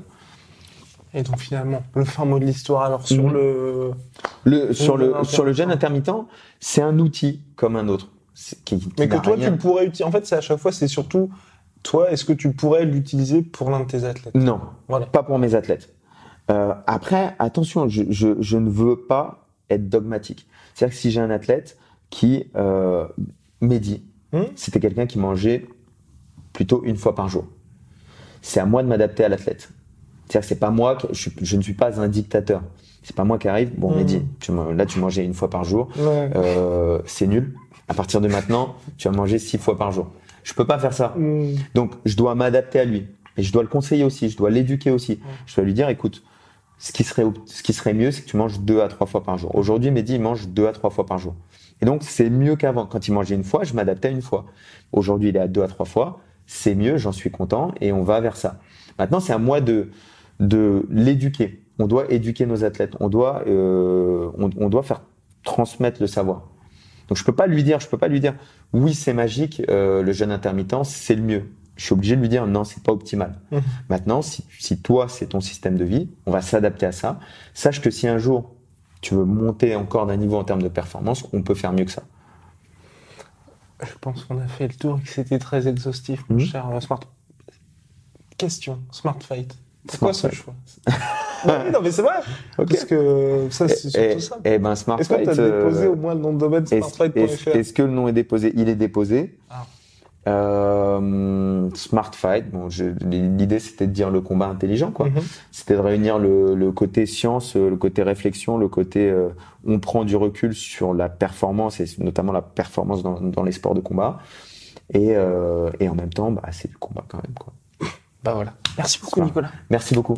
B: Et donc finalement, le fin mot de l'histoire, alors sur
C: Mhm.
B: le...
C: Le, sur, le, sur le
B: intermittent.
C: jeûne intermittent, c'est un outil comme un autre. C'est- Qui, qui
B: Mais que toi,
C: rien-
B: tu le pourrais utiliser. En fait, c'est à chaque fois, c'est surtout, toi, est-ce que tu pourrais l'utiliser pour l'un de tes athlètes?
C: Non,
B: Voilà.
C: pas pour mes athlètes. Euh, après, attention, je, je, je ne veux pas être dogmatique. C'est-à-dire que si j'ai un athlète qui, euh, Mehdi,
B: Hmm?
C: C'était quelqu'un qui mangeait plutôt une fois par jour. C'est à moi de m'adapter à l'athlète. C'est-à-dire que c'est pas moi, que- je, je ne suis pas un dictateur. C'est pas moi qui arrive. Bon,
B: Hmm.
C: Mehdi, tu, là tu mangeais une fois par jour.
B: Ouais.
C: Euh, c'est nul. À partir de maintenant, tu vas manger six fois par jour. Je peux pas faire ça.
B: Hmm.
C: Donc, je dois m'adapter à lui. Et je dois le conseiller aussi. Je dois l'éduquer aussi. Je dois lui dire, écoute, ce qui serait, ce qui serait mieux, c'est que tu manges deux à trois fois par jour. Aujourd'hui, Mehdi, il mange deux à trois fois par jour. Et donc, c'est mieux qu'avant. Quand il mangeait une fois, je m'adaptais à une fois. Aujourd'hui, il est à deux à trois fois. C'est mieux, j'en suis content et on va vers ça. Maintenant, c'est à moi de, de l'éduquer. On doit éduquer nos athlètes. On doit, euh, on, on doit faire transmettre le savoir. Donc je peux pas lui dire, je peux pas lui dire, oui c'est magique, euh, le jeûne intermittent c'est le mieux. Je suis obligé de lui dire non c'est pas optimal.
B: Mhm.
C: Maintenant si, si toi c'est ton système de vie, on va s'adapter à ça. Sache que si un jour tu veux monter encore d'un niveau en termes de performance, on peut faire mieux que ça.
B: Je pense qu'on a fait le tour et que c'était très exhaustif, mon
C: Mhm.
B: cher euh, Smart. Question, Smart Fight. C'est quoi ce choix [LAUGHS] Non, mais c'est vrai. Parce que ça, c'est surtout ça.
C: et ben Smart
B: Est-ce que tu as
C: Fight, euh,
B: déposé au moins le nom de domaine
C: est-ce-
B: smartfight.fr
C: est-ce que le nom est déposé? Il est déposé.
B: Ah.
C: Euh, Smart Fight. Bon, l'idée c'était de dire le combat intelligent, quoi.
B: Mhm.
C: C'était de réunir le, le côté science, euh, le côté réflexion, le côté euh, on prend du recul sur la performance et notamment la performance dans, dans les sports de combat. Et, euh, et en même temps, bah, c'est du combat quand même. Quoi.
B: Bah voilà. Merci beaucoup. Nicolas.
C: Merci beaucoup.